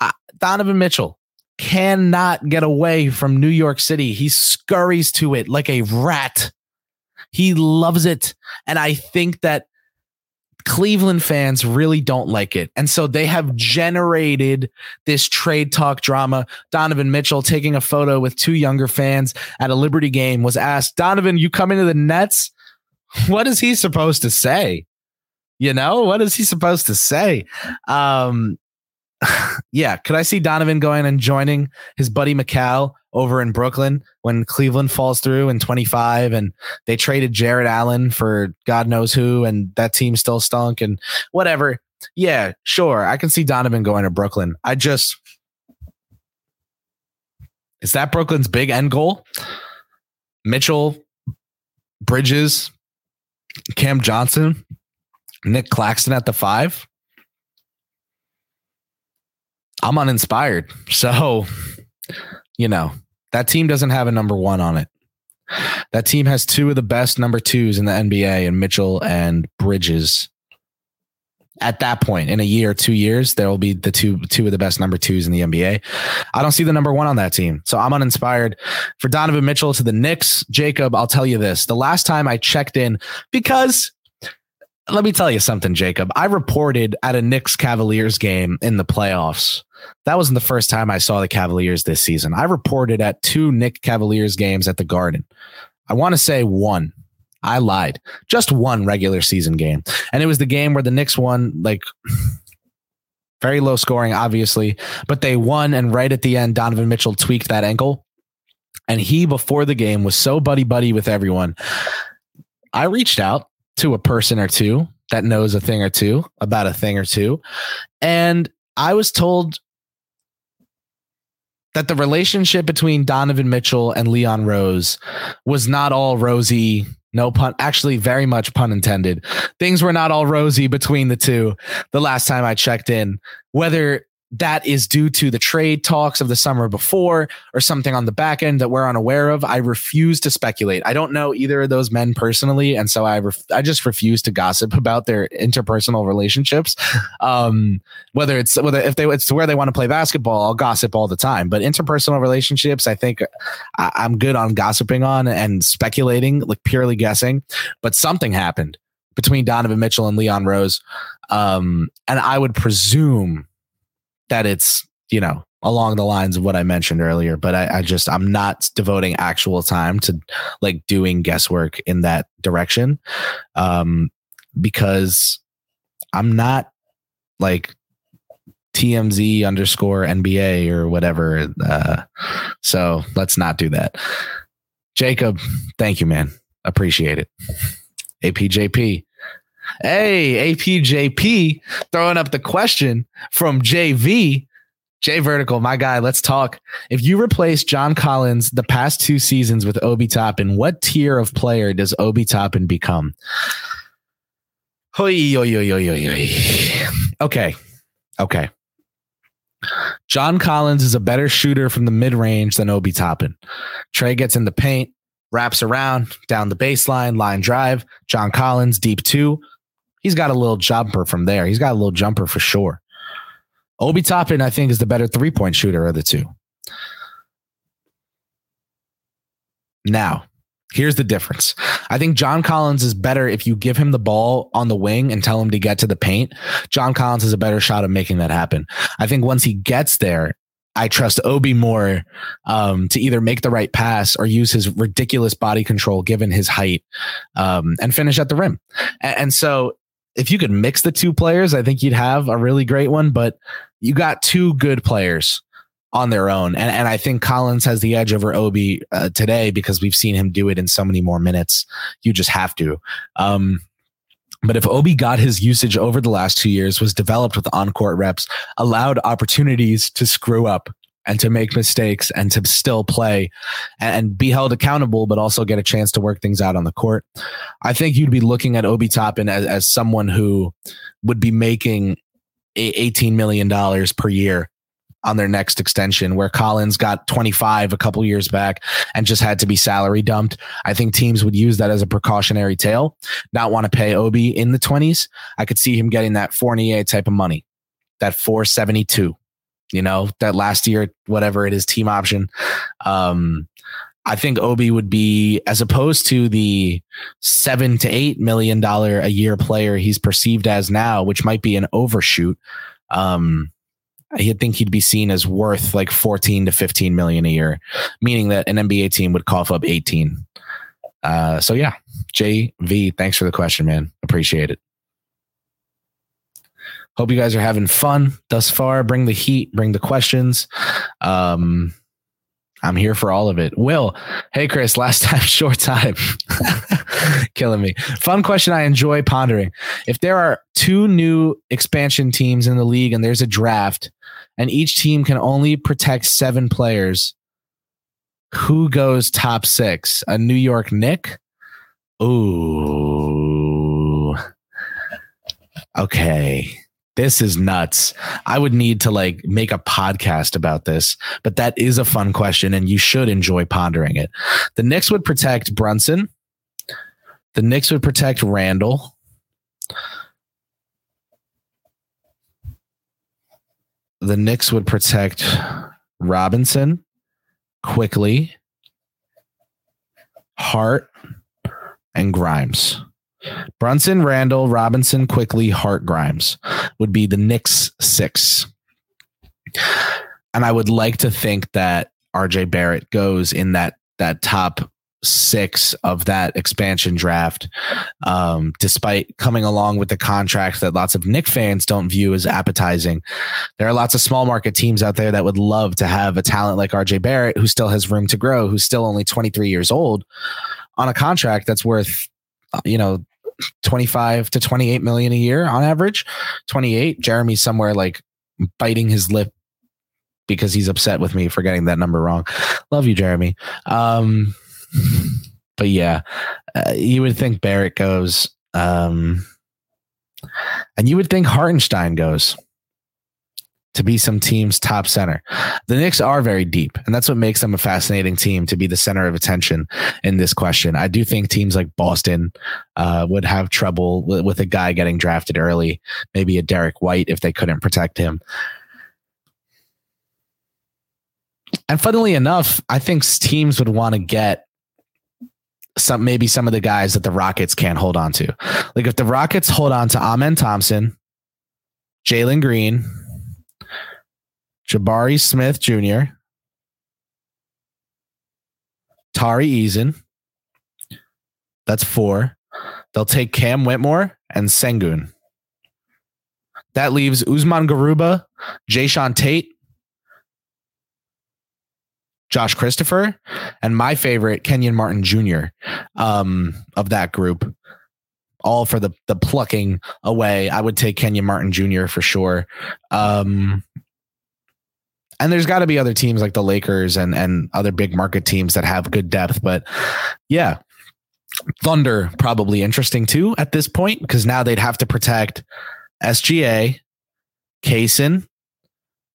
Uh, Donovan Mitchell cannot get away from New York City. He scurries to it like a rat. He loves it. And I think that Cleveland fans really don't like it. And so they have generated this trade talk drama. Donovan Mitchell taking a photo with two younger fans at a Liberty game was asked, Donovan, you come into the Nets? What is he supposed to say? You know, what is he supposed to say? Um, [laughs] yeah, could I see Donovan going and joining his buddy Mikal over in Brooklyn when Cleveland falls through in 25 and they traded Jarrett Allen for God knows who and that team still stunk and whatever. Yeah, sure. I can see Donovan going to Brooklyn. I just is that Brooklyn's big end goal? Mitchell, Bridges, Cam Johnson, Nic Claxton at the five. I'm uninspired. So you know, that team doesn't have a number one on it. That team has two of the best number twos in the NBA, and Mitchell and Bridges. At that point, in a year, two years, there will be the two two of the best number twos in the NBA. I don't see the number one on that team, so I'm uninspired. For Donovan Mitchell to the Knicks, Jacob, I'll tell you this: the last time I checked in, because let me tell you something, Jacob. I reported at a Knicks Cavaliers game in the playoffs that wasn't the first time I saw the Cavaliers this season. I reported at two Knick Cavaliers games at the Garden. I want to say one. I lied. Just one regular season game. And it was the game where the Knicks won like [sighs] very low scoring, obviously, but they won. And right at the end, Donovan Mitchell tweaked that ankle. And he, before the game, was so buddy buddy with everyone. I reached out to a person or two that knows a thing or two about a thing or two. And I was told that the relationship between Donovan Mitchell and Leon Rose was not all rosy. No pun, actually, very much pun intended. Things were not all rosy between the two the last time I checked in. Whether that is due to the trade talks of the summer before or something on the back end that we're unaware of. I refuse to speculate. I don't know either of those men personally, and so I ref- I just refuse to gossip [laughs] about their interpersonal relationships. Um, whether it's whether if they it's where they want to play basketball, I'll gossip all the time. But interpersonal relationships, I think I, I'm good on gossiping on and speculating, like purely guessing. But something happened between Donovan Mitchell and Leon Rose, um, and I would presume that it's, you know, along the lines of what I mentioned earlier, but I, I, just I'm not devoting actual time to like doing guesswork in that direction. Um because I'm not like TMZ underscore NBA or whatever. Uh so let's not do that. Jacob, thank you, man. Appreciate it. APJP. Hey, APJP throwing up the question from JV. J Vertical, my guy, let's talk. If you replace John Collins the past two seasons with Obi Toppin, what tier of player does Obi Toppin become? Okay. Okay. John Collins is a better shooter from the mid range than Obi Toppin. Trae gets in the paint, wraps around, down the baseline, line drive. John Collins, deep two he's got a little jumper from there. He's got a little jumper for sure. Obi Toppin, I think, is the better three point shooter of the two. Now, here's the difference. I think John Collins is better if you give him the ball on the wing and tell him to get to the paint. John Collins has a better shot of making that happen. I think once he gets there, I trust Obi more um, to either make the right pass or use his ridiculous body control given his height um, and finish at the rim. And, and so if you could mix the two players, I think you'd have a really great one. But you got two good players on their own. And, and I think Collins has the edge over Obi uh, today because we've seen him do it in so many more minutes. You just have to. Um, but if Obi got his usage over the last two years, was developed with on court reps, allowed opportunities to screw up and to make mistakes and to still play and be held accountable, but also get a chance to work things out on the court, I think you'd be looking at Obi Toppin as, as someone who would be making $18 million per year on their next extension where Collins got 25 a couple years back and just had to be salary dumped. I think teams would use that as a precautionary tale, not want to pay Obi in the 20s. I could see him getting that Fournier type of money, that 472, you know, that last year, whatever it is, team option. Um, I think Obi would be, as opposed to the seven to eight million dollar a year player he's perceived as now, which might be an overshoot. Um, I think he'd be seen as worth like 14 to 15 million a year, meaning that an NBA team would cough up 18. Uh, so yeah, JV, thanks for the question, man. Appreciate it. Hope you guys are having fun thus far. Bring the heat, bring the questions. Um, I'm here for all of it. Will, hey Kris, [laughs] last time, short time. [laughs] Killing me. Fun question I enjoy pondering. If there are two new expansion teams in the league and there's a draft, and each team can only protect seven players. Who goes top six? A New York Knick? Ooh. Okay. This is nuts. I would need to like make a podcast about this, but that is a fun question and you should enjoy pondering it. The Knicks would protect Brunson. The Knicks would protect Randle. the Knicks would protect Robinson, Quickley, Hart, and Grimes. Brunson, Randle, Robinson, Quickley, Hart, Grimes would be the Knicks six. And I would like to think that RJ Barrett goes in that that top six of that expansion draft, um, despite coming along with the contract that lots of Knick fans don't view as appetizing. There are lots of small market teams out there that would love to have a talent like RJ Barrett, who still has room to grow, who's still only 23 years old, on a contract that's worth, you know, 25 to 28 million a year on average. 28. Jeremy's somewhere like biting his lip because he's upset with me for getting that number wrong. Love you, Jeremy. Um, but yeah, uh, you would think Barrett goes, um, and you would think Hartenstein goes to be some team's top center. The Knicks are very deep, and that's what makes them a fascinating team to be the center of attention in this question. I do think teams like Boston uh, would have trouble with, a guy getting drafted early, maybe a Derek White if they couldn't protect him. And funnily enough, I think teams would want to get some maybe some of the guys that the Rockets can't hold on to. Like if the Rockets hold on to Amen Thompson, Jalen Green, Jabari Smith Jr., Tari Eason. That's four. They'll take Cam Whitmore and Sengun. That leaves Usman Garuba, Jae'Sean Tate, Josh Christopher, and my favorite, Kenyon Martin Jr. Um, of that group. All for the the plucking away. I would take Kenyon Martin Jr. for sure. Um, and there's got to be other teams like the Lakers and and other big market teams that have good depth. But yeah, Thunder probably interesting too at this point because now they'd have to protect SGA, Cason,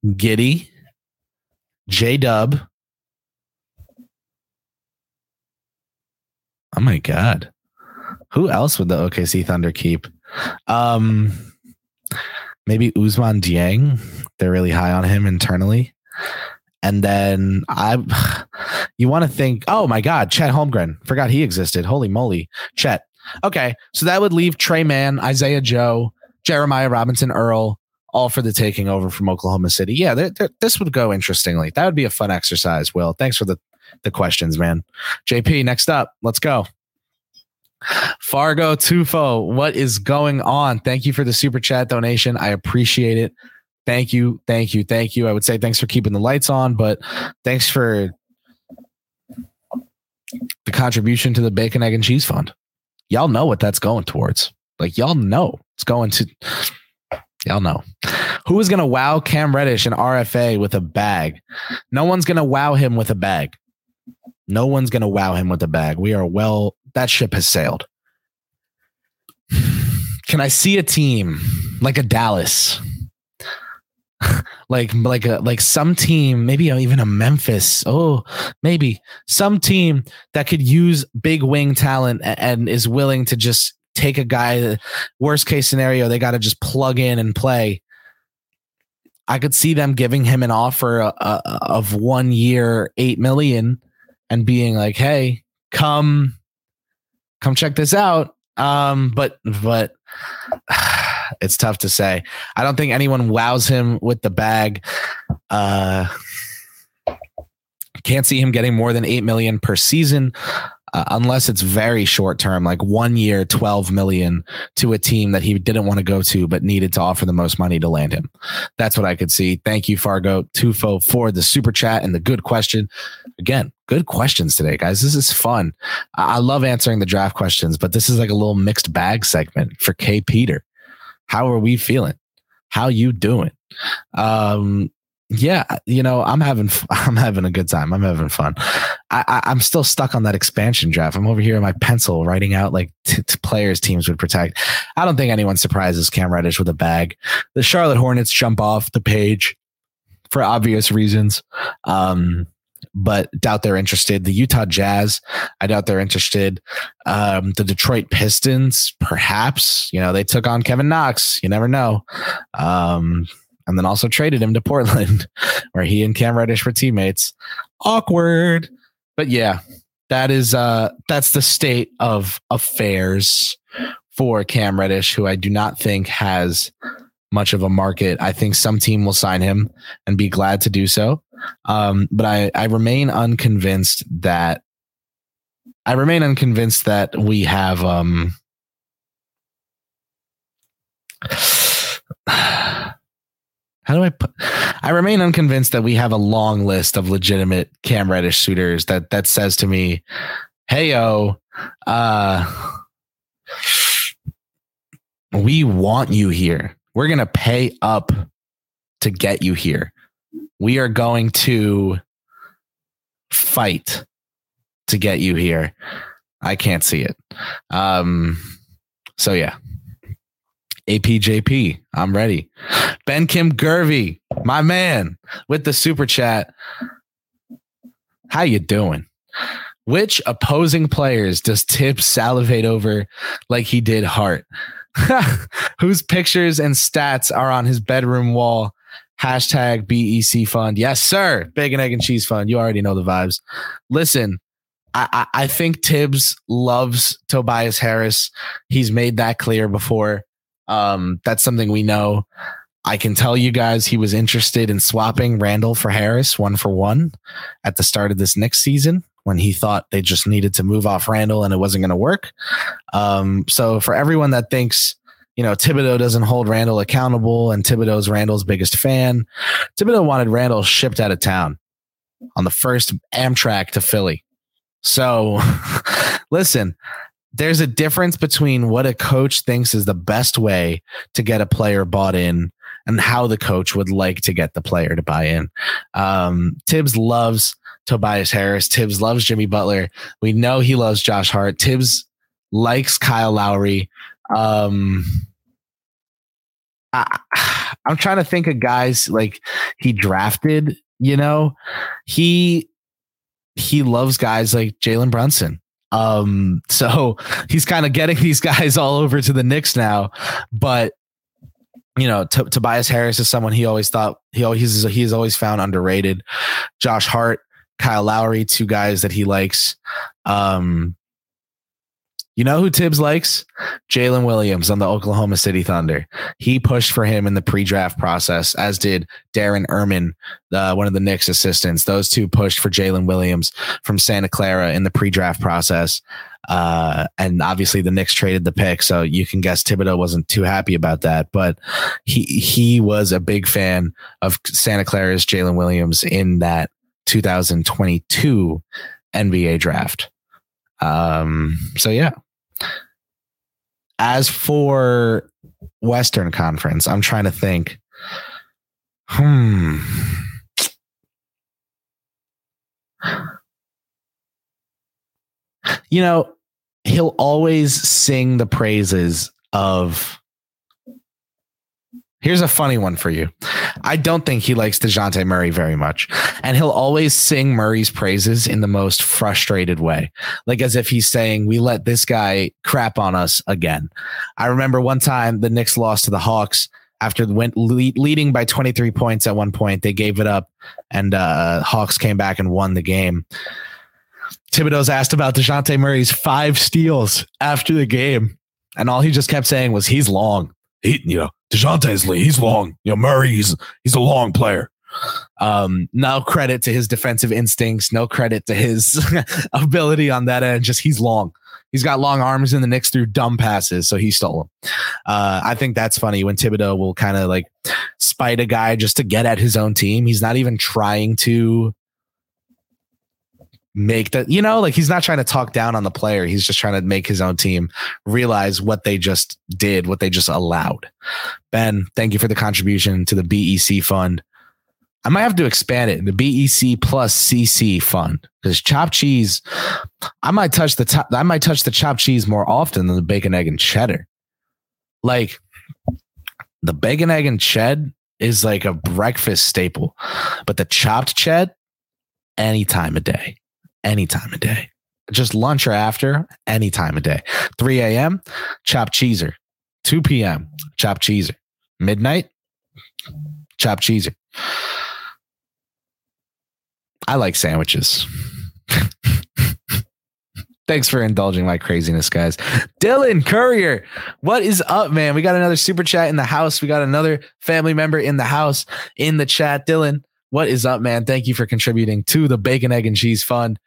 Giddey, J Dub, Oh my god. Who else would the OKC Thunder keep? Um maybe Ousmane Dieng. They're really high on him internally. And then I [sighs] you want to think, oh my God, Chet Holmgren. Forgot he existed. Holy moly. Chet. Okay. So that would leave Tre Mann, Isaiah Joe, Jeremiah Robinson Earl, all for the taking over from Oklahoma City. Yeah, they're, they're, this would go interestingly. That would be a fun exercise. Will, thanks for the the questions, man. JP, next up, let's go. Fargo Tufo, what is going on? Thank you for the super chat donation. I appreciate it. Thank you, thank you, thank you. I would say thanks for keeping the lights on, but thanks for the contribution to the Bacon, Egg, and Cheese Fund. Y'all know what that's going towards. Like, y'all know it's going to, y'all know. Who is going to wow Cam Reddish and RFA with a bag? No one's going to wow him with a bag. No one's going to wow him with a bag. We are well, that ship has sailed. [sighs] Can I see a team like a Dallas? [laughs] like like a like some team, maybe even a Memphis. Oh, maybe some team that could use big wing talent and, is willing to just take a guy. Worst case scenario, they got to just plug in and play. I could see them giving him an offer uh, uh, of one year, eight million, and being like, "Hey, come, come check this out." Um, but but [sighs] [sighs] it's tough to say. I don't think anyone wows him with the bag. Uh, can't see him getting more than eight million per season uh, unless it's very short term, like one year, 12 million to a team that he didn't want to go to, but needed to offer the most money to land him. That's what I could see. Thank you, Fargo Tufo, for the super chat and the good question. Again, good questions today, guys. This is fun. I, I love answering the draft questions, but this is like a little mixed bag segment for K. Peter. How are we feeling? How you doing? Um, yeah, you know, I'm having [laughs] I'm having a good time. I'm having fun. I, I am still stuck on that expansion draft. I'm over here in my pencil writing out like t- t- players teams would protect. I don't think anyone surprises Cam Reddish with a bag. The Charlotte Hornets jump off the page for obvious reasons. Um, but doubt they're interested. The Utah Jazz, I doubt they're interested. Um, the Detroit Pistons, perhaps. You know, they took on Kevin Knox. You never know. Um, and then also traded him to Portland, [laughs] where he and Cam Reddish were teammates. Awkward. But yeah, that is uh that's the state of affairs for Cam Reddish, who I do not think has much of a market. I think some team will sign him and be glad to do so. Um, but I, I remain unconvinced that I remain unconvinced that we have um [sighs] how do I put I remain unconvinced that we have a long list of legitimate Cam Reddish suitors that that says to me, hey yo, uh we want you here. We're gonna pay up to get you here. We are going to fight to get you here. I can't see it. Um so yeah, APJP, I'm ready. Ben Kim Gervy, my man, with the super chat. How you doing? Which opposing players does Thibs salivate over like he did Hart? [laughs] Whose pictures and stats are on his bedroom wall? Hashtag BEC fund. Yes, sir. Bacon, egg, and cheese fund. You already know the vibes. Listen, I, I, think Thibs loves Tobias Harris. He's made that clear before. Um, that's something we know. I can tell you guys he was interested in swapping Randle for Harris one for one at the start of this next season when he thought they just needed to move off Randle and it wasn't going to work. Um, so for everyone that thinks, you know, Thibodeau doesn't hold Randle accountable and Thibodeau's Randle's biggest fan, Thibodeau wanted Randle shipped out of town on the first Amtrak to Philly. So [laughs] listen, there's a difference between what a coach thinks is the best way to get a player bought in and how the coach would like to get the player to buy in. Um, Thibs loves Tobias Harris. Thibs loves Jimmy Butler. We know he loves Josh Hart. Thibs likes Kyle Lowry. Um, I, [sighs] I'm trying to think of guys like he drafted. You know, he he loves guys like Jalen Brunson. Um, [laughs] so he's kind of getting these guys all over to the Knicks now. But you know, T- Tobias Harris is someone he always thought he always he's always found underrated. Josh Hart, Kyle Lowry, two guys that he likes. Um, You know who Thibs likes? Jalen Williams on the Oklahoma City Thunder. He pushed for him in the pre-draft process, as did Darren Erman, uh, one of the Knicks assistants. Those two pushed for Jalen Williams from Santa Clara in the pre-draft process. Uh, and obviously the Knicks traded the pick, so you can guess Thibodeau wasn't too happy about that. But he he was a big fan of Santa Clara's Jalen Williams in that 2022 NBA draft. Um, so yeah. As for Western Conference, I'm trying to think. Hmm. You know, he'll always sing the praises of Here's a funny one for you. I don't think he likes DeJounte Murray very much. And he'll always sing Murray's praises in the most frustrated way, like as if he's saying, We let this guy crap on us again. I remember one time the Knicks lost to the Hawks after went lead, leading by 23 points at one point. They gave it up, and uh, Hawks came back and won the game. Thibodeau's asked about DeJounte Murray's five steals after the game. And all he just kept saying was, He's long. He, you know, DeJounte's he's long. You know, Murray, he's he's a long player. Um, no credit to his defensive instincts, no credit to his [laughs] ability on that end. Just he's long. He's got long arms in the Knicks through dumb passes, so he stole them. Uh, I think that's funny when Thibodeau will kind of like spite a guy just to get at his own team. He's not even trying to make that you know like he's not trying to talk down on the player. He's just trying to make his own team realize what they just did what they just allowed. Ben thank you for the contribution to the bec fund. I might have to expand it. The bec plus cc fund. Because chopped cheese i might touch the top i might touch the chopped cheese more often than the bacon egg and cheddar. Like the bacon egg and ched is like a breakfast staple but the chopped ched any time of day any time of day. Just lunch or after, any time of day. 3 a.m., chop cheeser. 2 p.m., chop cheeser. Midnight, chop cheeser. I like sandwiches. [laughs] Thanks for indulging my craziness, guys. Dylan Courier, what is up, man? We got another super chat in the house. We got another family member in the house in the chat. Dylan, what is up, man? Thank you for contributing to the Bacon, Egg, and Cheese Fund.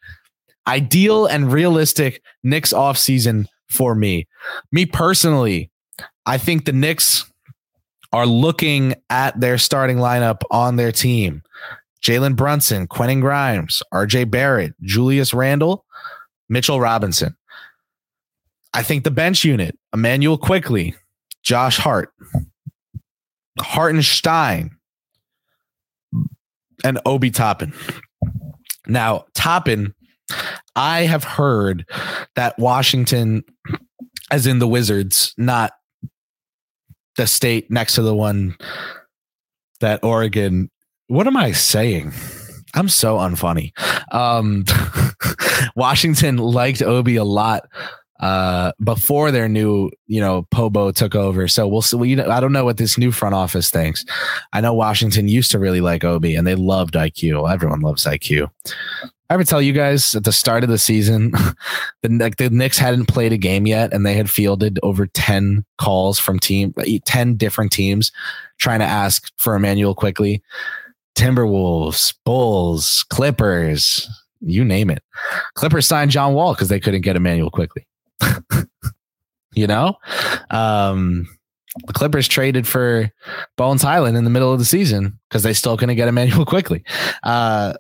Ideal and realistic Knicks offseason for me. Me personally, I think the Knicks are looking at their starting lineup on their team. Jalen Brunson, Quentin Grimes, RJ Barrett, Julius Randle, Mitchell Robinson. I think the bench unit, Immanuel Quickley, Josh Hart, Hartenstein, and Obi Toppin. Now, Toppin, I have heard that Washington, as in the Wizards, not the state next to the one that Oregon. What am I saying? I'm so unfunny. Um, [laughs] Washington liked Obi a lot uh, before their new, you know, Pobo took over. So we'll see. I don't know what this new front office thinks. I know Washington used to really like Obi and they loved IQ. Everyone loves IQ. I ever tell you guys at the start of the season, [laughs] the, like the Knicks hadn't played a game yet, and they had fielded over ten calls from team, ten different teams, trying to ask for Immanuel Quickley. Timberwolves, Bulls, Clippers, you name it. Clippers signed John Wall because they couldn't get Immanuel Quickley. [laughs] you know, um, the Clippers traded for Bones Hyland in the middle of the season because they still couldn't get Immanuel [laughs] Quickley. Uh,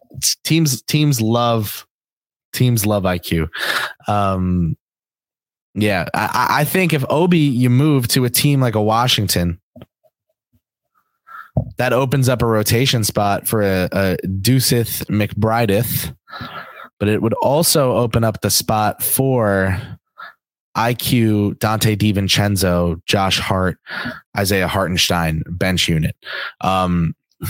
teams teams love teams love IQ. Um, yeah, I, I think if Obi you move to a team like a Washington, that opens up a rotation spot for a, a Deuceth McBrideith, but it would also open up the spot for IQ, Donte DiVincenzo, Josh Hart, Isaiah Hartenstein bench unit. Um, [sighs]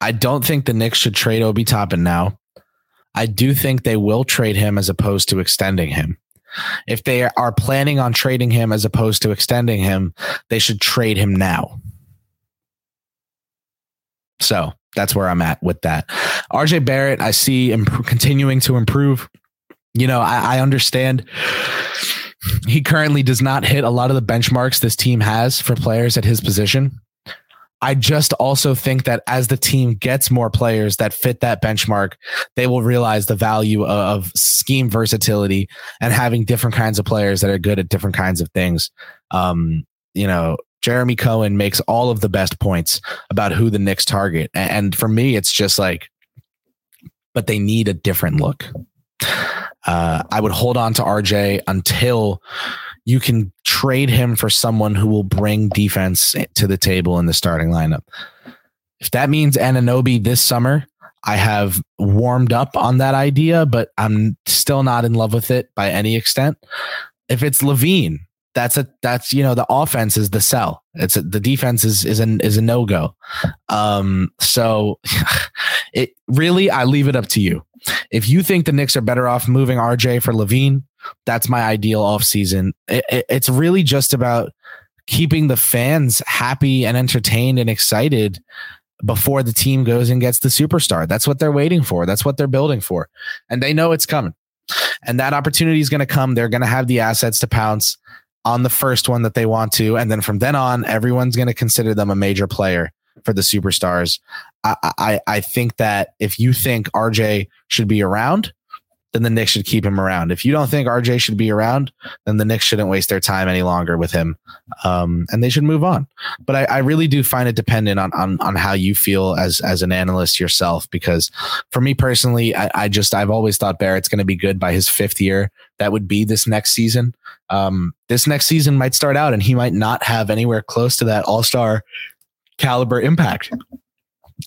I don't think the Knicks should trade Obi Toppin now. I do think they will trade him as opposed to extending him. If they are planning on trading him as opposed to extending him, they should trade him now. So that's where I'm at with that. RJ Barrett, I see imp- continuing to improve you know, I, I understand he currently does not hit a lot of the benchmarks this team has for players at his position. I just also think that as the team gets more players that fit that benchmark, they will realize the value of scheme versatility and having different kinds of players that are good at different kinds of things. Um, you know, Jeremy Cohen makes all of the best points about who the Knicks target. And for me, it's just like, but they need a different look. Uh, I would hold on to RJ until you can trade him for someone who will bring defense to the table in the starting lineup. If that means Anunoby this summer, I have warmed up on that idea, but I'm still not in love with it by any extent. If it's LaVine, that's a that's you know the offense is the sell. It's a, the defense is is an is a no go. Um, so [laughs] it really I leave it up to you. If you think the Knicks are better off moving RJ for LaVine, that's my ideal offseason. It, it, it's really just about keeping the fans happy and entertained and excited before the team goes and gets the superstar. That's what they're waiting for. That's what they're building for. And they know it's coming. And that opportunity is going to come. They're going to have the assets to pounce on the first one that they want to. And then from then on, everyone's going to consider them a major player for the superstars. I, I, I think that if you think RJ should be around, then the Knicks should keep him around. If you don't think RJ should be around, then the Knicks shouldn't waste their time any longer with him, um, and they should move on. But I, I, really do find it dependent on, on on how you feel as as an analyst yourself. Because for me personally, I, I just I've always thought Barrett's going to be good by his fifth year. That would be this next season. Um, this next season might start out, and he might not have anywhere close to that All Star caliber impact.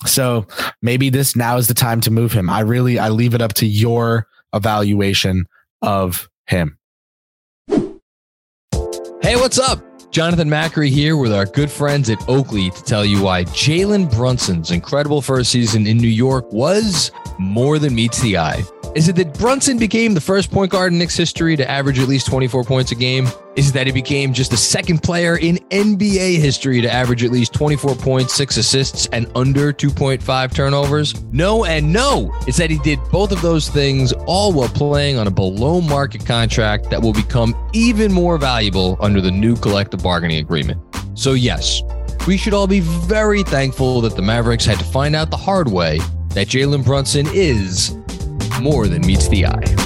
So maybe this now is the time to move him. I really I leave it up to your evaluation of him.
Hey, what's up? Jonathan Macri here with our good friends at Oakley to tell you why Jalen Brunson's incredible first season in New York was more than meets the eye. Is it that Brunson became the first point guard in Knicks history to average at least 24 points a game? Is it that he became just the second player in NBA history to average at least 24 points, six assists, and under 2.5 turnovers? No, and no. It's that he did both of those things all while playing on a below market contract that will become even more valuable under the new collective bargaining agreement. So, yes, we should all be very thankful that the Mavericks had to find out the hard way that Jalen Brunson is more than meets the eye.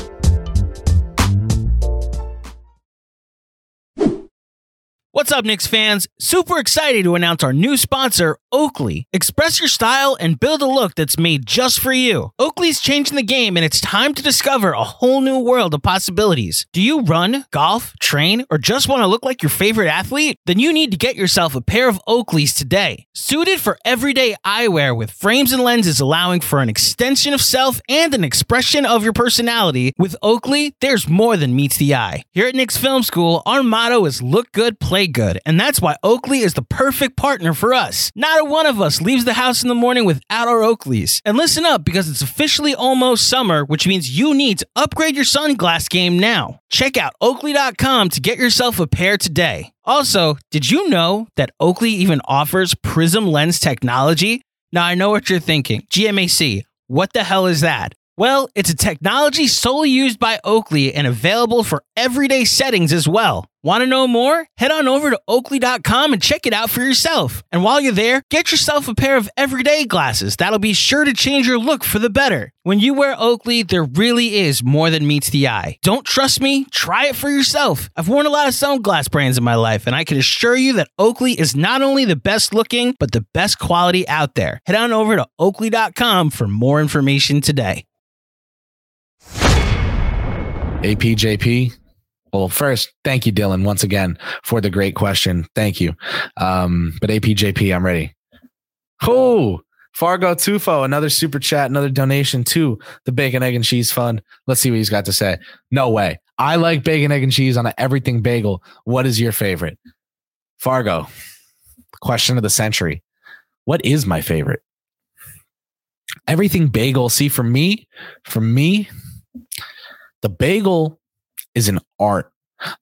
What's up, Knicks fans? Super excited to announce our new sponsor, Oakley. Express your style and build a look that's made just for you. Oakley's changing the game and it's time to discover a whole new world of possibilities. Do you run, golf, train, or just want to look like your favorite athlete? Then you need to get yourself a pair of Oakleys today. Suited for everyday eyewear with frames and lenses allowing for an extension of self and an expression of your personality, with Oakley, there's more than meets the eye. Here at Knicks Film School, our motto is look good, play good, and that's why Oakley is the perfect partner for us. Not a one of us leaves the house in the morning without our Oakleys. And listen up because it's officially almost summer, which means you need to upgrade your sunglass game now. Check out oakley.com to get yourself a pair today. Also, did you know that Oakley even offers prism lens technology? Now, I know what you're thinking. GMAC, what the hell is that? Well, it's a technology solely used by Oakley and available for everyday settings as well. Want to know more? Head on over to oakley.com and check it out for yourself. And while you're there, get yourself a pair of everyday glasses. That'll be sure to change your look for the better. When you wear Oakley, there really is more than meets the eye. Don't trust me? Try it for yourself. I've worn a lot of sunglass brands in my life, and I can assure you that Oakley is not only the best looking, but the best quality out there. Head on over to oakley.com for more information today.
APJP. Well, first, thank you, Dylan, once again for the great question. Thank you. Um, but APJP, I'm ready. Oh, Fargo Tufo, another super chat, another donation to the Bacon, Egg, and Cheese Fund. Let's see what he's got to say. No way. I like bacon, egg, and cheese on an everything bagel. What is your favorite? Fargo, question of the century. What is my favorite? Everything bagel. See, for me, for me, the bagel is an art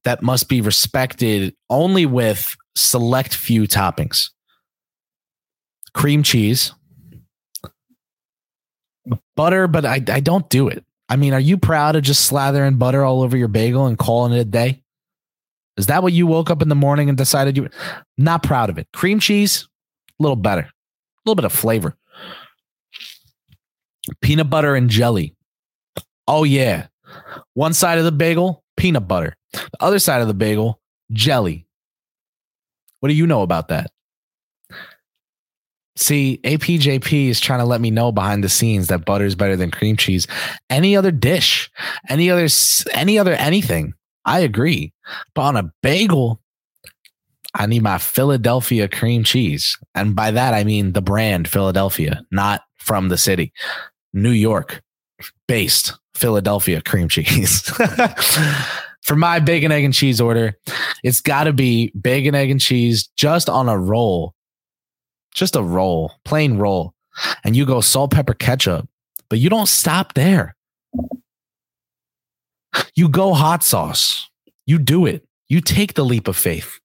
that must be respected only with select few toppings. Cream cheese, butter, but I, I don't do it. I mean, are you proud of just slathering butter all over your bagel and calling it a day? Is that what you woke up in the morning and decided you were not proud of it? Cream cheese, a little better, a little bit of flavor. Peanut butter and jelly. Oh, yeah. One side of the bagel, peanut butter. The other side of the bagel, jelly. What do you know about that? See, APJP is trying to let me know behind the scenes that butter is better than cream cheese. Any other dish, any other, any other anything, I agree. But on a bagel, I need my Philadelphia cream cheese. And by that, I mean the brand Philadelphia, not from the city, New York based Philadelphia cream cheese. [laughs] For my bacon, egg, and cheese order, it's got to be bacon, egg, and cheese just on a roll just a roll, plain roll, and you go salt, pepper, ketchup, but you don't stop there. You go hot sauce. You do it. You take the leap of faith.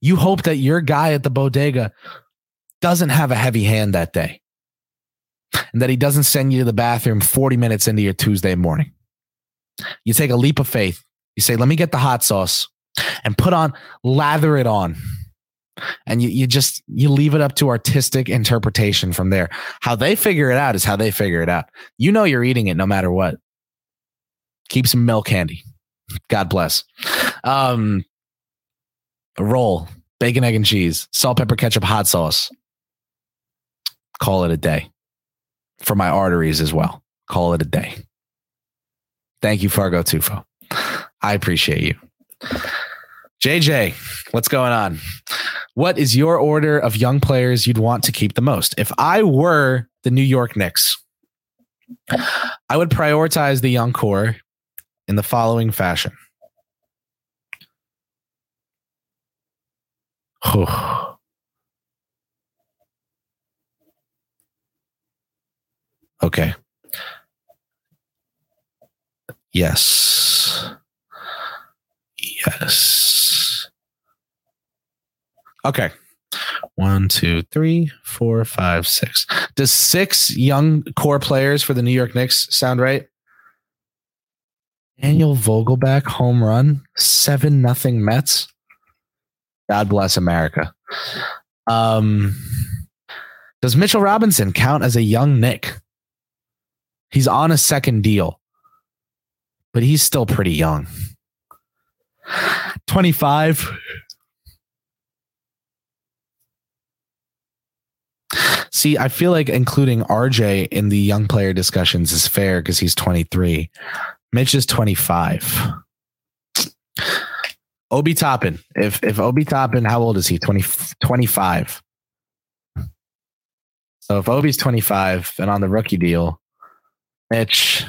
You hope that your guy at the bodega doesn't have a heavy hand that day and that he doesn't send you to the bathroom 40 minutes into your Tuesday morning. You take a leap of faith. You say, let me get the hot sauce and put on, lather it on. And you, you just you leave it up to artistic interpretation from there. How they figure it out is how they figure it out. You know you're eating it no matter what. Keep some milk handy. God bless. Um roll bacon egg and cheese salt pepper ketchup hot sauce. Call it a day for my arteries as well. Call it a day. Thank you fargo tufo. I appreciate you. Jj what's going on? What is your order of young players you'd want to keep the most? If I were the New York Knicks, I would prioritize the young core in the following fashion. [sighs] okay. Yes. Yes. Okay. One, two, three, four, five, six. Does six young core players for the New York Knicks sound right? Daniel Vogelbach home run, seven nothing Mets. God bless America. Um, does Mitchell Robinson count as a young Knick? He's on a second deal, but he's still pretty young. 25. See, I feel like including RJ in the young player discussions is fair because he's 23. Mitch is 25. Obi Toppin. If if Obi Toppin, how old is he? 20, 25. So if Obi's 25 and on the rookie deal, Mitch,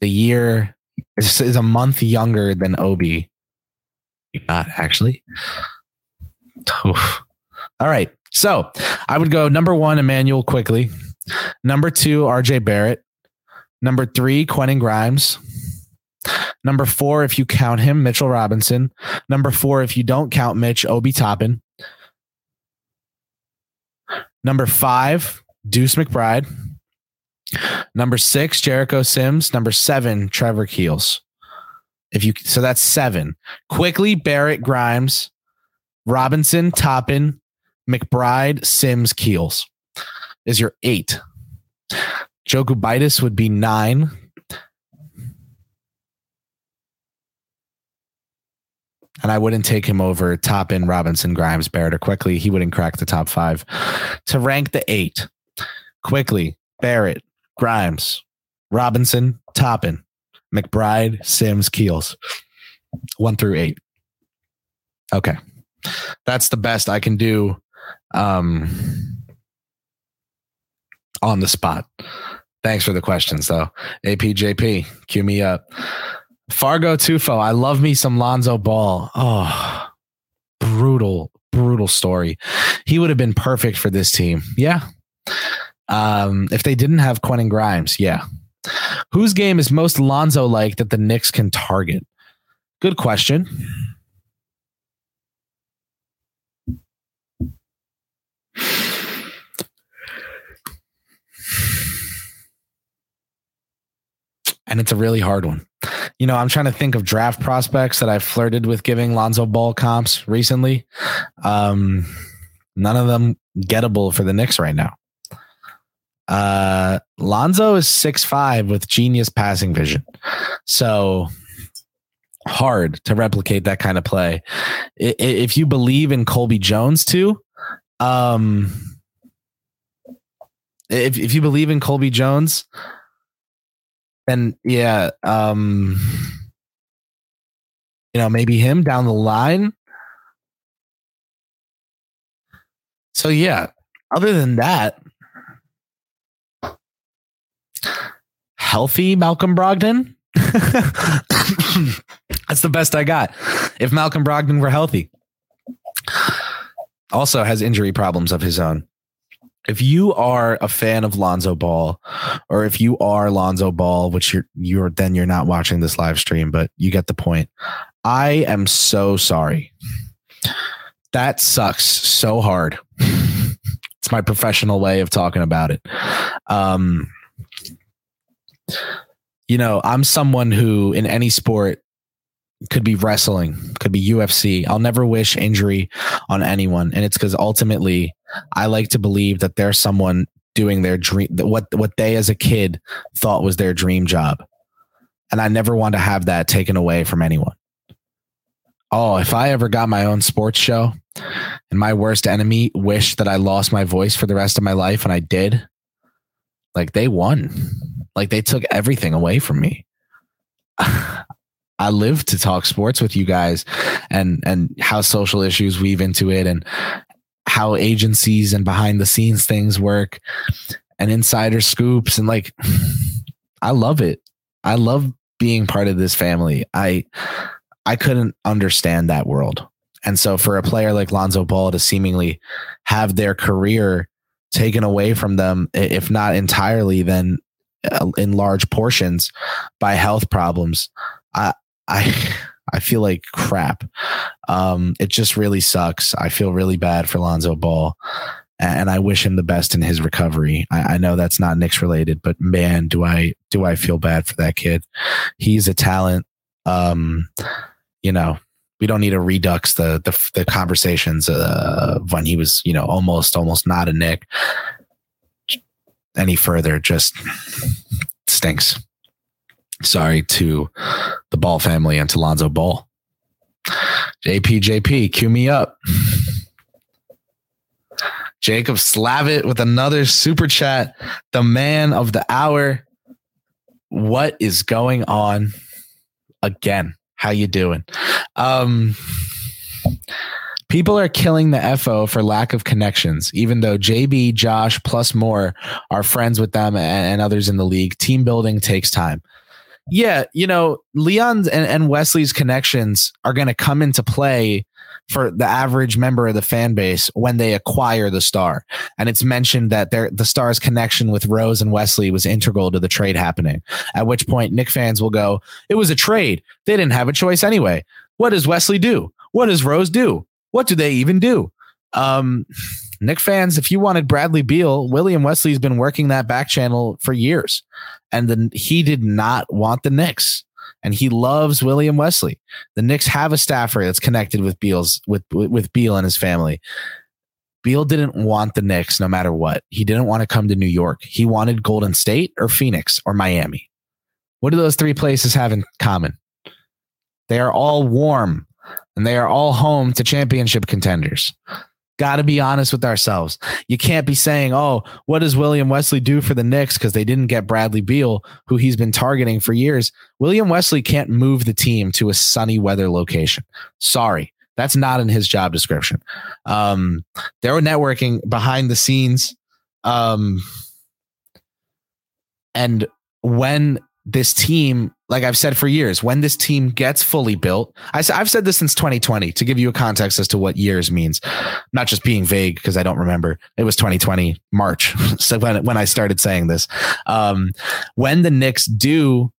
the year is, is a month younger than Obi. Not actually. Oof. All right. So I would go number one, Immanuel Quickley. Number two, RJ Barrett. Number three, Quentin Grimes. Number four, if you count him, Mitchell Robinson. Number four, if you don't count Mitch, Obi Toppin. Number five, Deuce McBride. Number six, Jericho Sims. Number seven, Trevor Keels. If you so that's seven. Quickley, Barrett, Grimes, Robinson, Toppin, McBride, Sims, Keels is your eight. Joe Gudaitis would be nine. And I wouldn't take him over Toppin Robinson, Grimes, Barrett, or Quickley. He wouldn't crack the top five. To rank the eight, Quickley, Barrett, Grimes, Robinson, Toppin, McBride, Sims, Keels. One through eight. Okay. That's the best I can do um, on the spot. Thanks for the questions, though. APJP, cue me up. Fargo Tufo, I love me some Lonzo Ball. Oh, brutal, brutal story. He would have been perfect for this team. Yeah. Um, if they didn't have Quentin Grimes, yeah. Whose game is most Lonzo like that the Knicks can target? Good question. and it's a really hard one. You know, I'm trying to think of draft prospects that I've flirted with giving Lonzo Ball comps recently. Um, none of them gettable for the Knicks right now. Uh, Lonzo is six five with genius passing vision, so hard to replicate that kind of play. If you believe in Colby Jones too, um, if if you believe in Colby Jones, then yeah, um, you know maybe him down the line. So yeah, other than that, healthy Malcolm Brogdon. [laughs] That's the best I got. If Malcolm Brogdon were healthy, also has injury problems of his own. If you are a fan of Lonzo Ball, or if you are Lonzo Ball, which you're you're then you're not watching this live stream, but you get the point. I am so sorry. That sucks so hard. [laughs] it's my professional way of talking about it. Um, you know, I'm someone who in any sport could be wrestling, could be UFC. I'll never wish injury on anyone. And it's because ultimately I like to believe that there's someone doing their dream, what, what they as a kid thought was their dream job. And I never want to have that taken away from anyone. Oh, if I ever got my own sports show and my worst enemy wished that I lost my voice for the rest of my life and I did, like they won like they took everything away from me. [sighs] I live to talk sports with you guys and and how social issues weave into it and how agencies and behind the scenes things work and insider scoops and like [sighs] I love it. I love being part of this family. I I couldn't understand that world. And so for a player like Lonzo Ball to seemingly have their career taken away from them if not entirely then uh, in large portions by health problems. I I [laughs] I feel like crap. Um, it just really sucks. I feel really bad for Lonzo Ball, and I wish him the best in his recovery. I, I know that's not Knicks related, but man, do I do I feel bad for that kid? He's a talent. Um, you know, we don't need to redux the the, the conversations uh, when he was you know almost almost not a Knick any further just stinks. Sorry to the Ball family and to Lonzo Ball. JP, JP, cue me up. Jacob Slavitt with another super chat. The man of the hour. What is going on again? How you doing? Um People are killing the FO for lack of connections, even though JB, Josh, plus more are friends with them and, others in the league. Team building takes time. Yeah, you know, Leon's and, and Wesley's connections are going to come into play for the average member of the fan base when they acquire the star. And it's mentioned that the star's connection with Rose and Wesley was integral to the trade happening. At which point Knick fans will go, "It was a trade. They didn't have a choice anyway. What does Wesley do? What does Rose do? What do they even do? Um, Knick fans, if you wanted Bradley Beal, William Wesley's been working that back channel for years, and then he did not want the Knicks, and he loves William Wesley. The Knicks have a staffer that's connected with Beal's with with Beal and his family. Beal didn't want the Knicks no matter what. He didn't want to come to New York. He wanted Golden State or Phoenix or Miami. What do those three places have in common? They are all warm and they are all home to championship contenders. Got to be honest with ourselves. You can't be saying, "Oh, what does William Wesley do for the Knicks because they didn't get Bradley Beal, who he's been targeting for years." William Wesley can't move the team to a sunny weather location. Sorry, that's not in his job description. Um, they were networking behind the scenes, um, and when this team, like I've said for years, when this team gets fully built, I, have said this since 2020 to give you a context as to what years means, not just being vague because I don't remember. It was 2020 March, [laughs] so when when I started saying this, um, when the Knicks do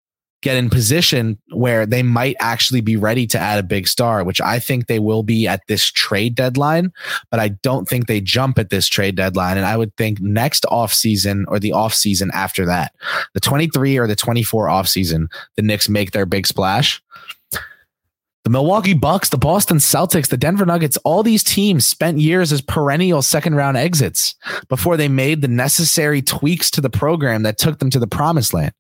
get in position where they might actually be ready to add a big star, which I think they will be at this trade deadline, but I don't think they jump at this trade deadline. And I would think next off season or the off season after that, the 23 or the 24 off season, the Knicks make their big splash. The Milwaukee Bucks, the Boston Celtics, the Denver Nuggets, all these teams spent years as perennial second round exits before they made the necessary tweaks to the program that took them to the promised land.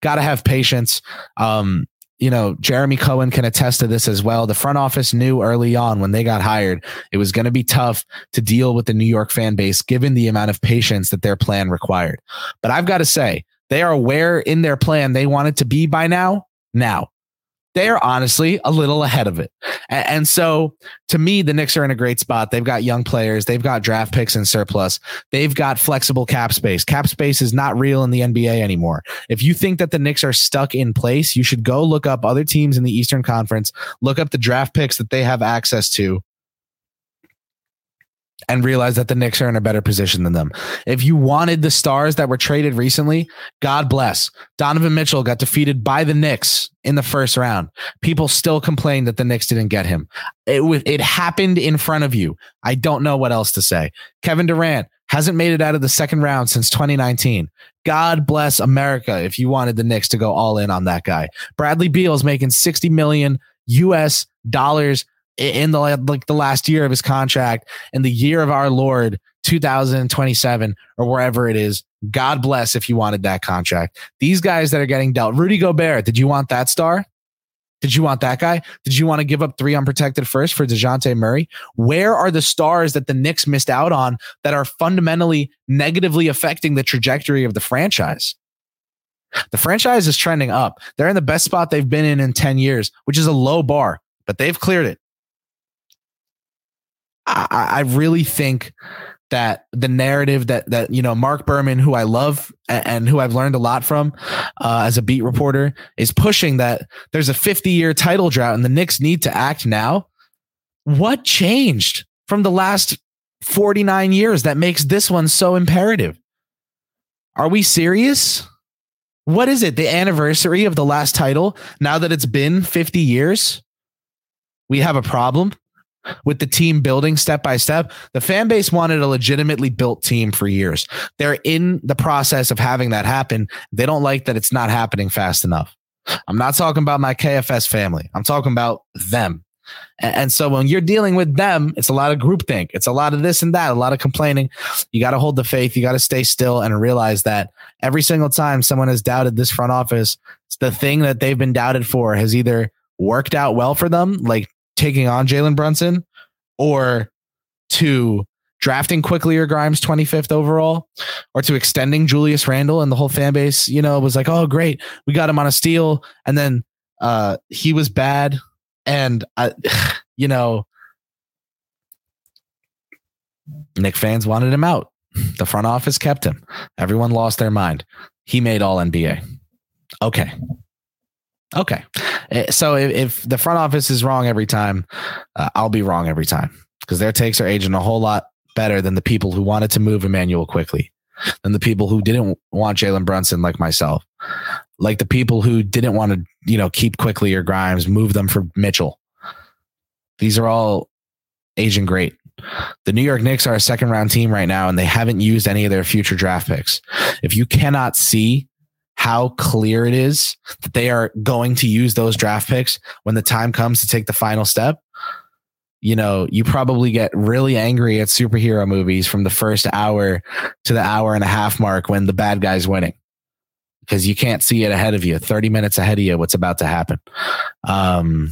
Got to have patience. Um, you know, Jeremy Cohen can attest to this as well. The front office knew early on when they got hired, it was going to be tough to deal with the New York fan base given the amount of patience that their plan required. But I've got to say, they are where in their plan they wanted to be by now. Now, they're honestly a little ahead of it. And, and, so to me, the Knicks are in a great spot. They've got young players, they've got draft picks and surplus, they've got flexible cap space. Cap space is not real in the NBA anymore. If you think that the Knicks are stuck in place, you should go look up other teams in the Eastern Conference, look up the draft picks that they have access to, and realize that the Knicks are in a better position than them. If you wanted the stars that were traded recently, God bless. Donovan Mitchell got defeated by the Knicks in the first round. People still complain that the Knicks didn't get him. It, it happened in front of you. I don't know what else to say. Kevin Durant hasn't made it out of the second round since 2019. God bless America if you wanted the Knicks to go all in on that guy. Bradley Beal is making 60 million US dollars in the like the last year of his contract in the year of our Lord 2027 or wherever it is. God bless if you wanted that contract. These guys that are getting dealt, Rudy Gobert, did you want that star? Did you want that guy? Did you want to give up three unprotected first for Dejounte Murray? Where are the stars that the Knicks missed out on that are fundamentally negatively affecting the trajectory of the franchise? The franchise is trending up. They're in the best spot they've been in in 10 years, which is a low bar, but they've cleared it. I, I really think that the narrative that that you know Marc Berman, who I love and who I've learned a lot from uh, as a beat reporter, is pushing that there's a 50 year title drought and the Knicks need to act now. What changed from the last 49 years that makes this one so imperative? Are we serious? What is it? The anniversary of the last title? Now that it's been 50 years, we have a problem with the team building step by step. The fan base wanted a legitimately built team for years. They're in the process of having that happen. They don't like that it's not happening fast enough. I'm not talking about my KFS family. I'm talking about them. And, so when you're dealing with them, it's a lot of groupthink. It's a lot of this and that, a lot of complaining. You got to hold the faith. You got to stay still and realize that every single time someone has doubted this front office, the thing that they've been doubted for has either worked out well for them, like taking on Jalen Brunson or to drafting Quickley or Grimes 25th overall or to extending Julius Randle and the whole fan base, you know, was like, oh, great. We got him on a steal. And then uh, he was bad. And, I, [sighs] you know, Knick fans wanted him out. The front office kept him. Everyone lost their mind. He made all NBA. Okay. Okay. Eh, so if, if, the front office is wrong every time, uh, I'll be wrong every time because their takes are aging a whole lot better than the people who wanted to move Immanuel Quickley, than the people who didn't want Jalen Brunson like myself, like the people who didn't want to, you know, keep quickly or Grimes, move them for Mitchell. These are all aging great. The New York Knicks are a second round team right now, and they haven't used any of their future draft picks. If you cannot see how clear it is that they are going to use those draft picks when the time comes to take the final step, you know, you probably get really angry at superhero movies from the first hour to the hour and a half mark when the bad guy's winning because you can't see it ahead of you, 30 minutes ahead of you, what's about to happen. Um,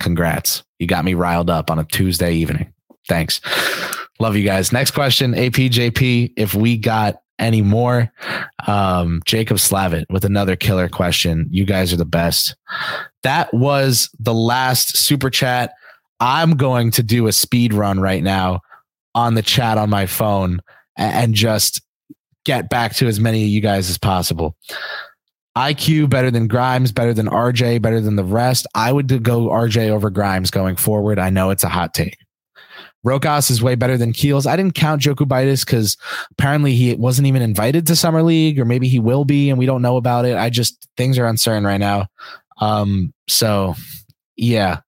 congrats. You got me riled up on a Tuesday evening. Thanks. Love you guys. Next question, APJP. If we got anymore. Um, Jacob Slavitt with another killer question. You guys are the best. That was the last super chat. I'm going to do a speed run right now on the chat on my phone and just get back to as many of you guys as possible. IQ better than Grimes, better than RJ, better than the rest. I would go RJ over Grimes going forward. I know it's a hot take. Rokas is way better than Keels. I didn't count Jokubaitis because apparently he wasn't even invited to summer league, or maybe he will be, and we don't know about it. I just things are uncertain right now. Um, so yeah.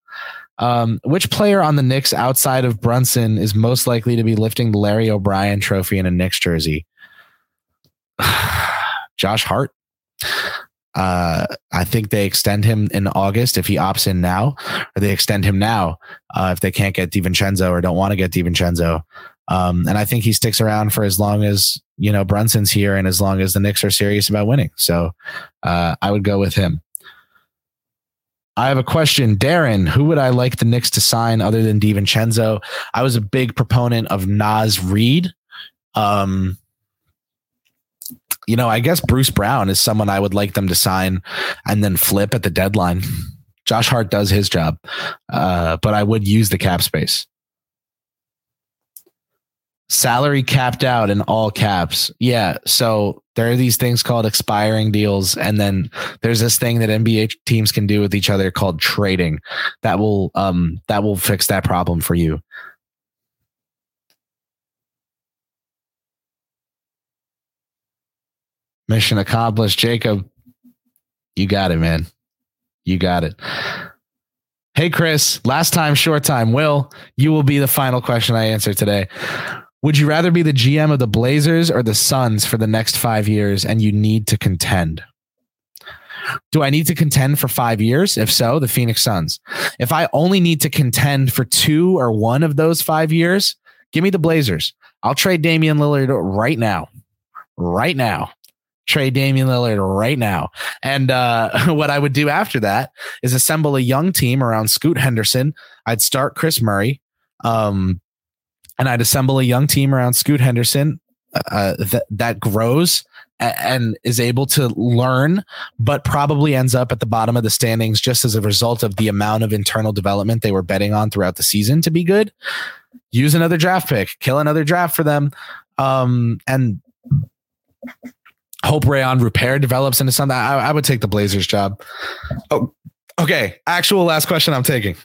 Um, which player on the Knicks outside of Brunson is most likely to be lifting the Larry O'Brien trophy in a Knicks jersey? [sighs] Josh Hart. Uh, I think they extend him in August if he opts in now, or they extend him now uh, if they can't get DiVincenzo or don't want to get DiVincenzo. Um, and I think he sticks around for as long as you know Brunson's here and as long as the Knicks are serious about winning. So uh, I would go with him. I have a question, Darren. Who would I like the Knicks to sign other than DiVincenzo? I was a big proponent of Naz Reid. Um, you know, I guess Bruce Brown is someone I would like them to sign and then flip at the deadline. Josh Hart does his job, uh, but I would use the cap space. Salary capped out in all caps. Yeah. So there are these things called expiring deals. And then there's this thing that NBA teams can do with each other called trading that will, um, that will fix that problem for you. Mission accomplished. Jacob, you got it, man. You got it. Hey, Kris, last time, short time. Will, you will be the final question I answer today. Would you rather be the GM of the Blazers or the Suns for the next five years and you need to contend? Do I need to contend for five years? If so, the Phoenix Suns. If I only need to contend for two or one of those five years, give me the Blazers. I'll trade Damian Lillard right now. Right now trade Damian Lillard right now. And uh, [laughs] what I would do after that is assemble a young team around Scoot Henderson. I'd start Kris Murray, um, and I'd assemble a young team around Scoot Henderson uh, that that grows and is able to learn, but probably ends up at the bottom of the standings just as a result of the amount of internal development they were betting on throughout the season to be good. Use another draft pick, kill another draft for them, um, and hope Rayan Rupert develops into something. I, I would take the Blazers job. Oh, okay. Actual last question I'm taking.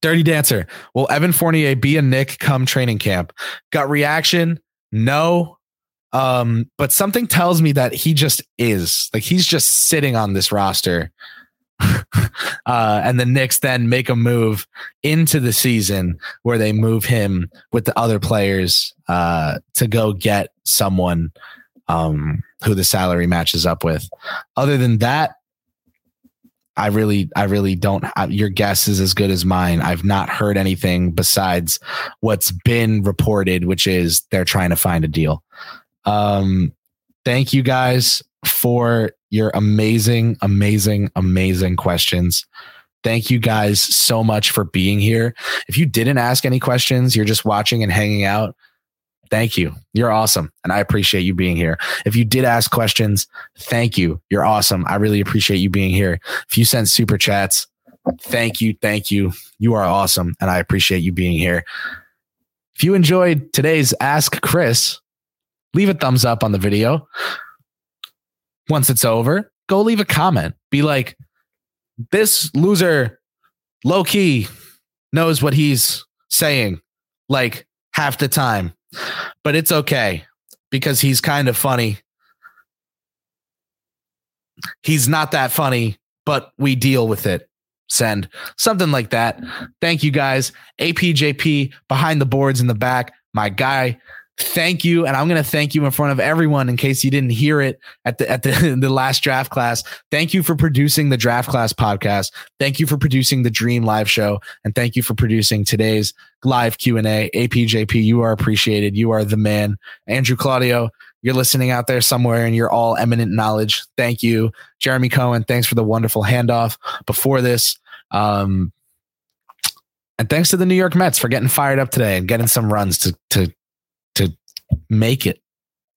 Dirty Dancer. Will Evan Fournier be a Knick come training camp? Gut reaction? No. Um, but something tells me that he just is. Like he's just sitting on this roster. [laughs] uh, and the Knicks then make a move into the season where they move him with the other players uh, to go get someone um, who the salary matches up with. Other than that, I really, I really don't. Your guess is as good as mine. I've not heard anything besides what's been reported, which is they're trying to find a deal. Um, thank you guys for your amazing, amazing, amazing questions. Thank you guys so much for being here. If you didn't ask any questions, you're just watching and hanging out thank you. You're awesome. And I appreciate you being here. If you did ask questions, thank you. You're awesome. I really appreciate you being here. If you send super chats, thank you. Thank you. You are awesome. And I appreciate you being here. If you enjoyed today's Ask Kris, leave a thumbs up on the video. Once it's over, go leave a comment. Be like, this loser, low key, knows what he's saying like half the time but it's okay because he's kind of funny. He's not that funny, but we deal with it. Send something like that. Thank you guys. APJP behind the boards in the back, my guy thank you and i'm going to thank you in front of everyone in case you didn't hear it at the at the, [laughs] the last draft class. Thank you for producing the draft class podcast. Thank you for producing the dream live show and thank you for producing today's live q&a apjp you are appreciated. You are the man. Andrew claudio you're listening out there somewhere and you're all eminent knowledge. Thank you. Jeremy cohen thanks for the wonderful handoff before this. Um and thanks to the New York Mets for getting fired up today and getting some runs to to make it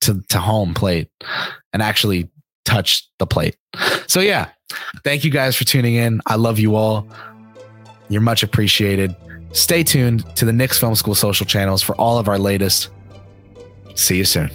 to, to home plate and actually touch the plate. So, yeah, thank you guys for tuning in. I love you all. You're much appreciated. Stay tuned to the Knicks Film School social channels for all of our latest. See you soon.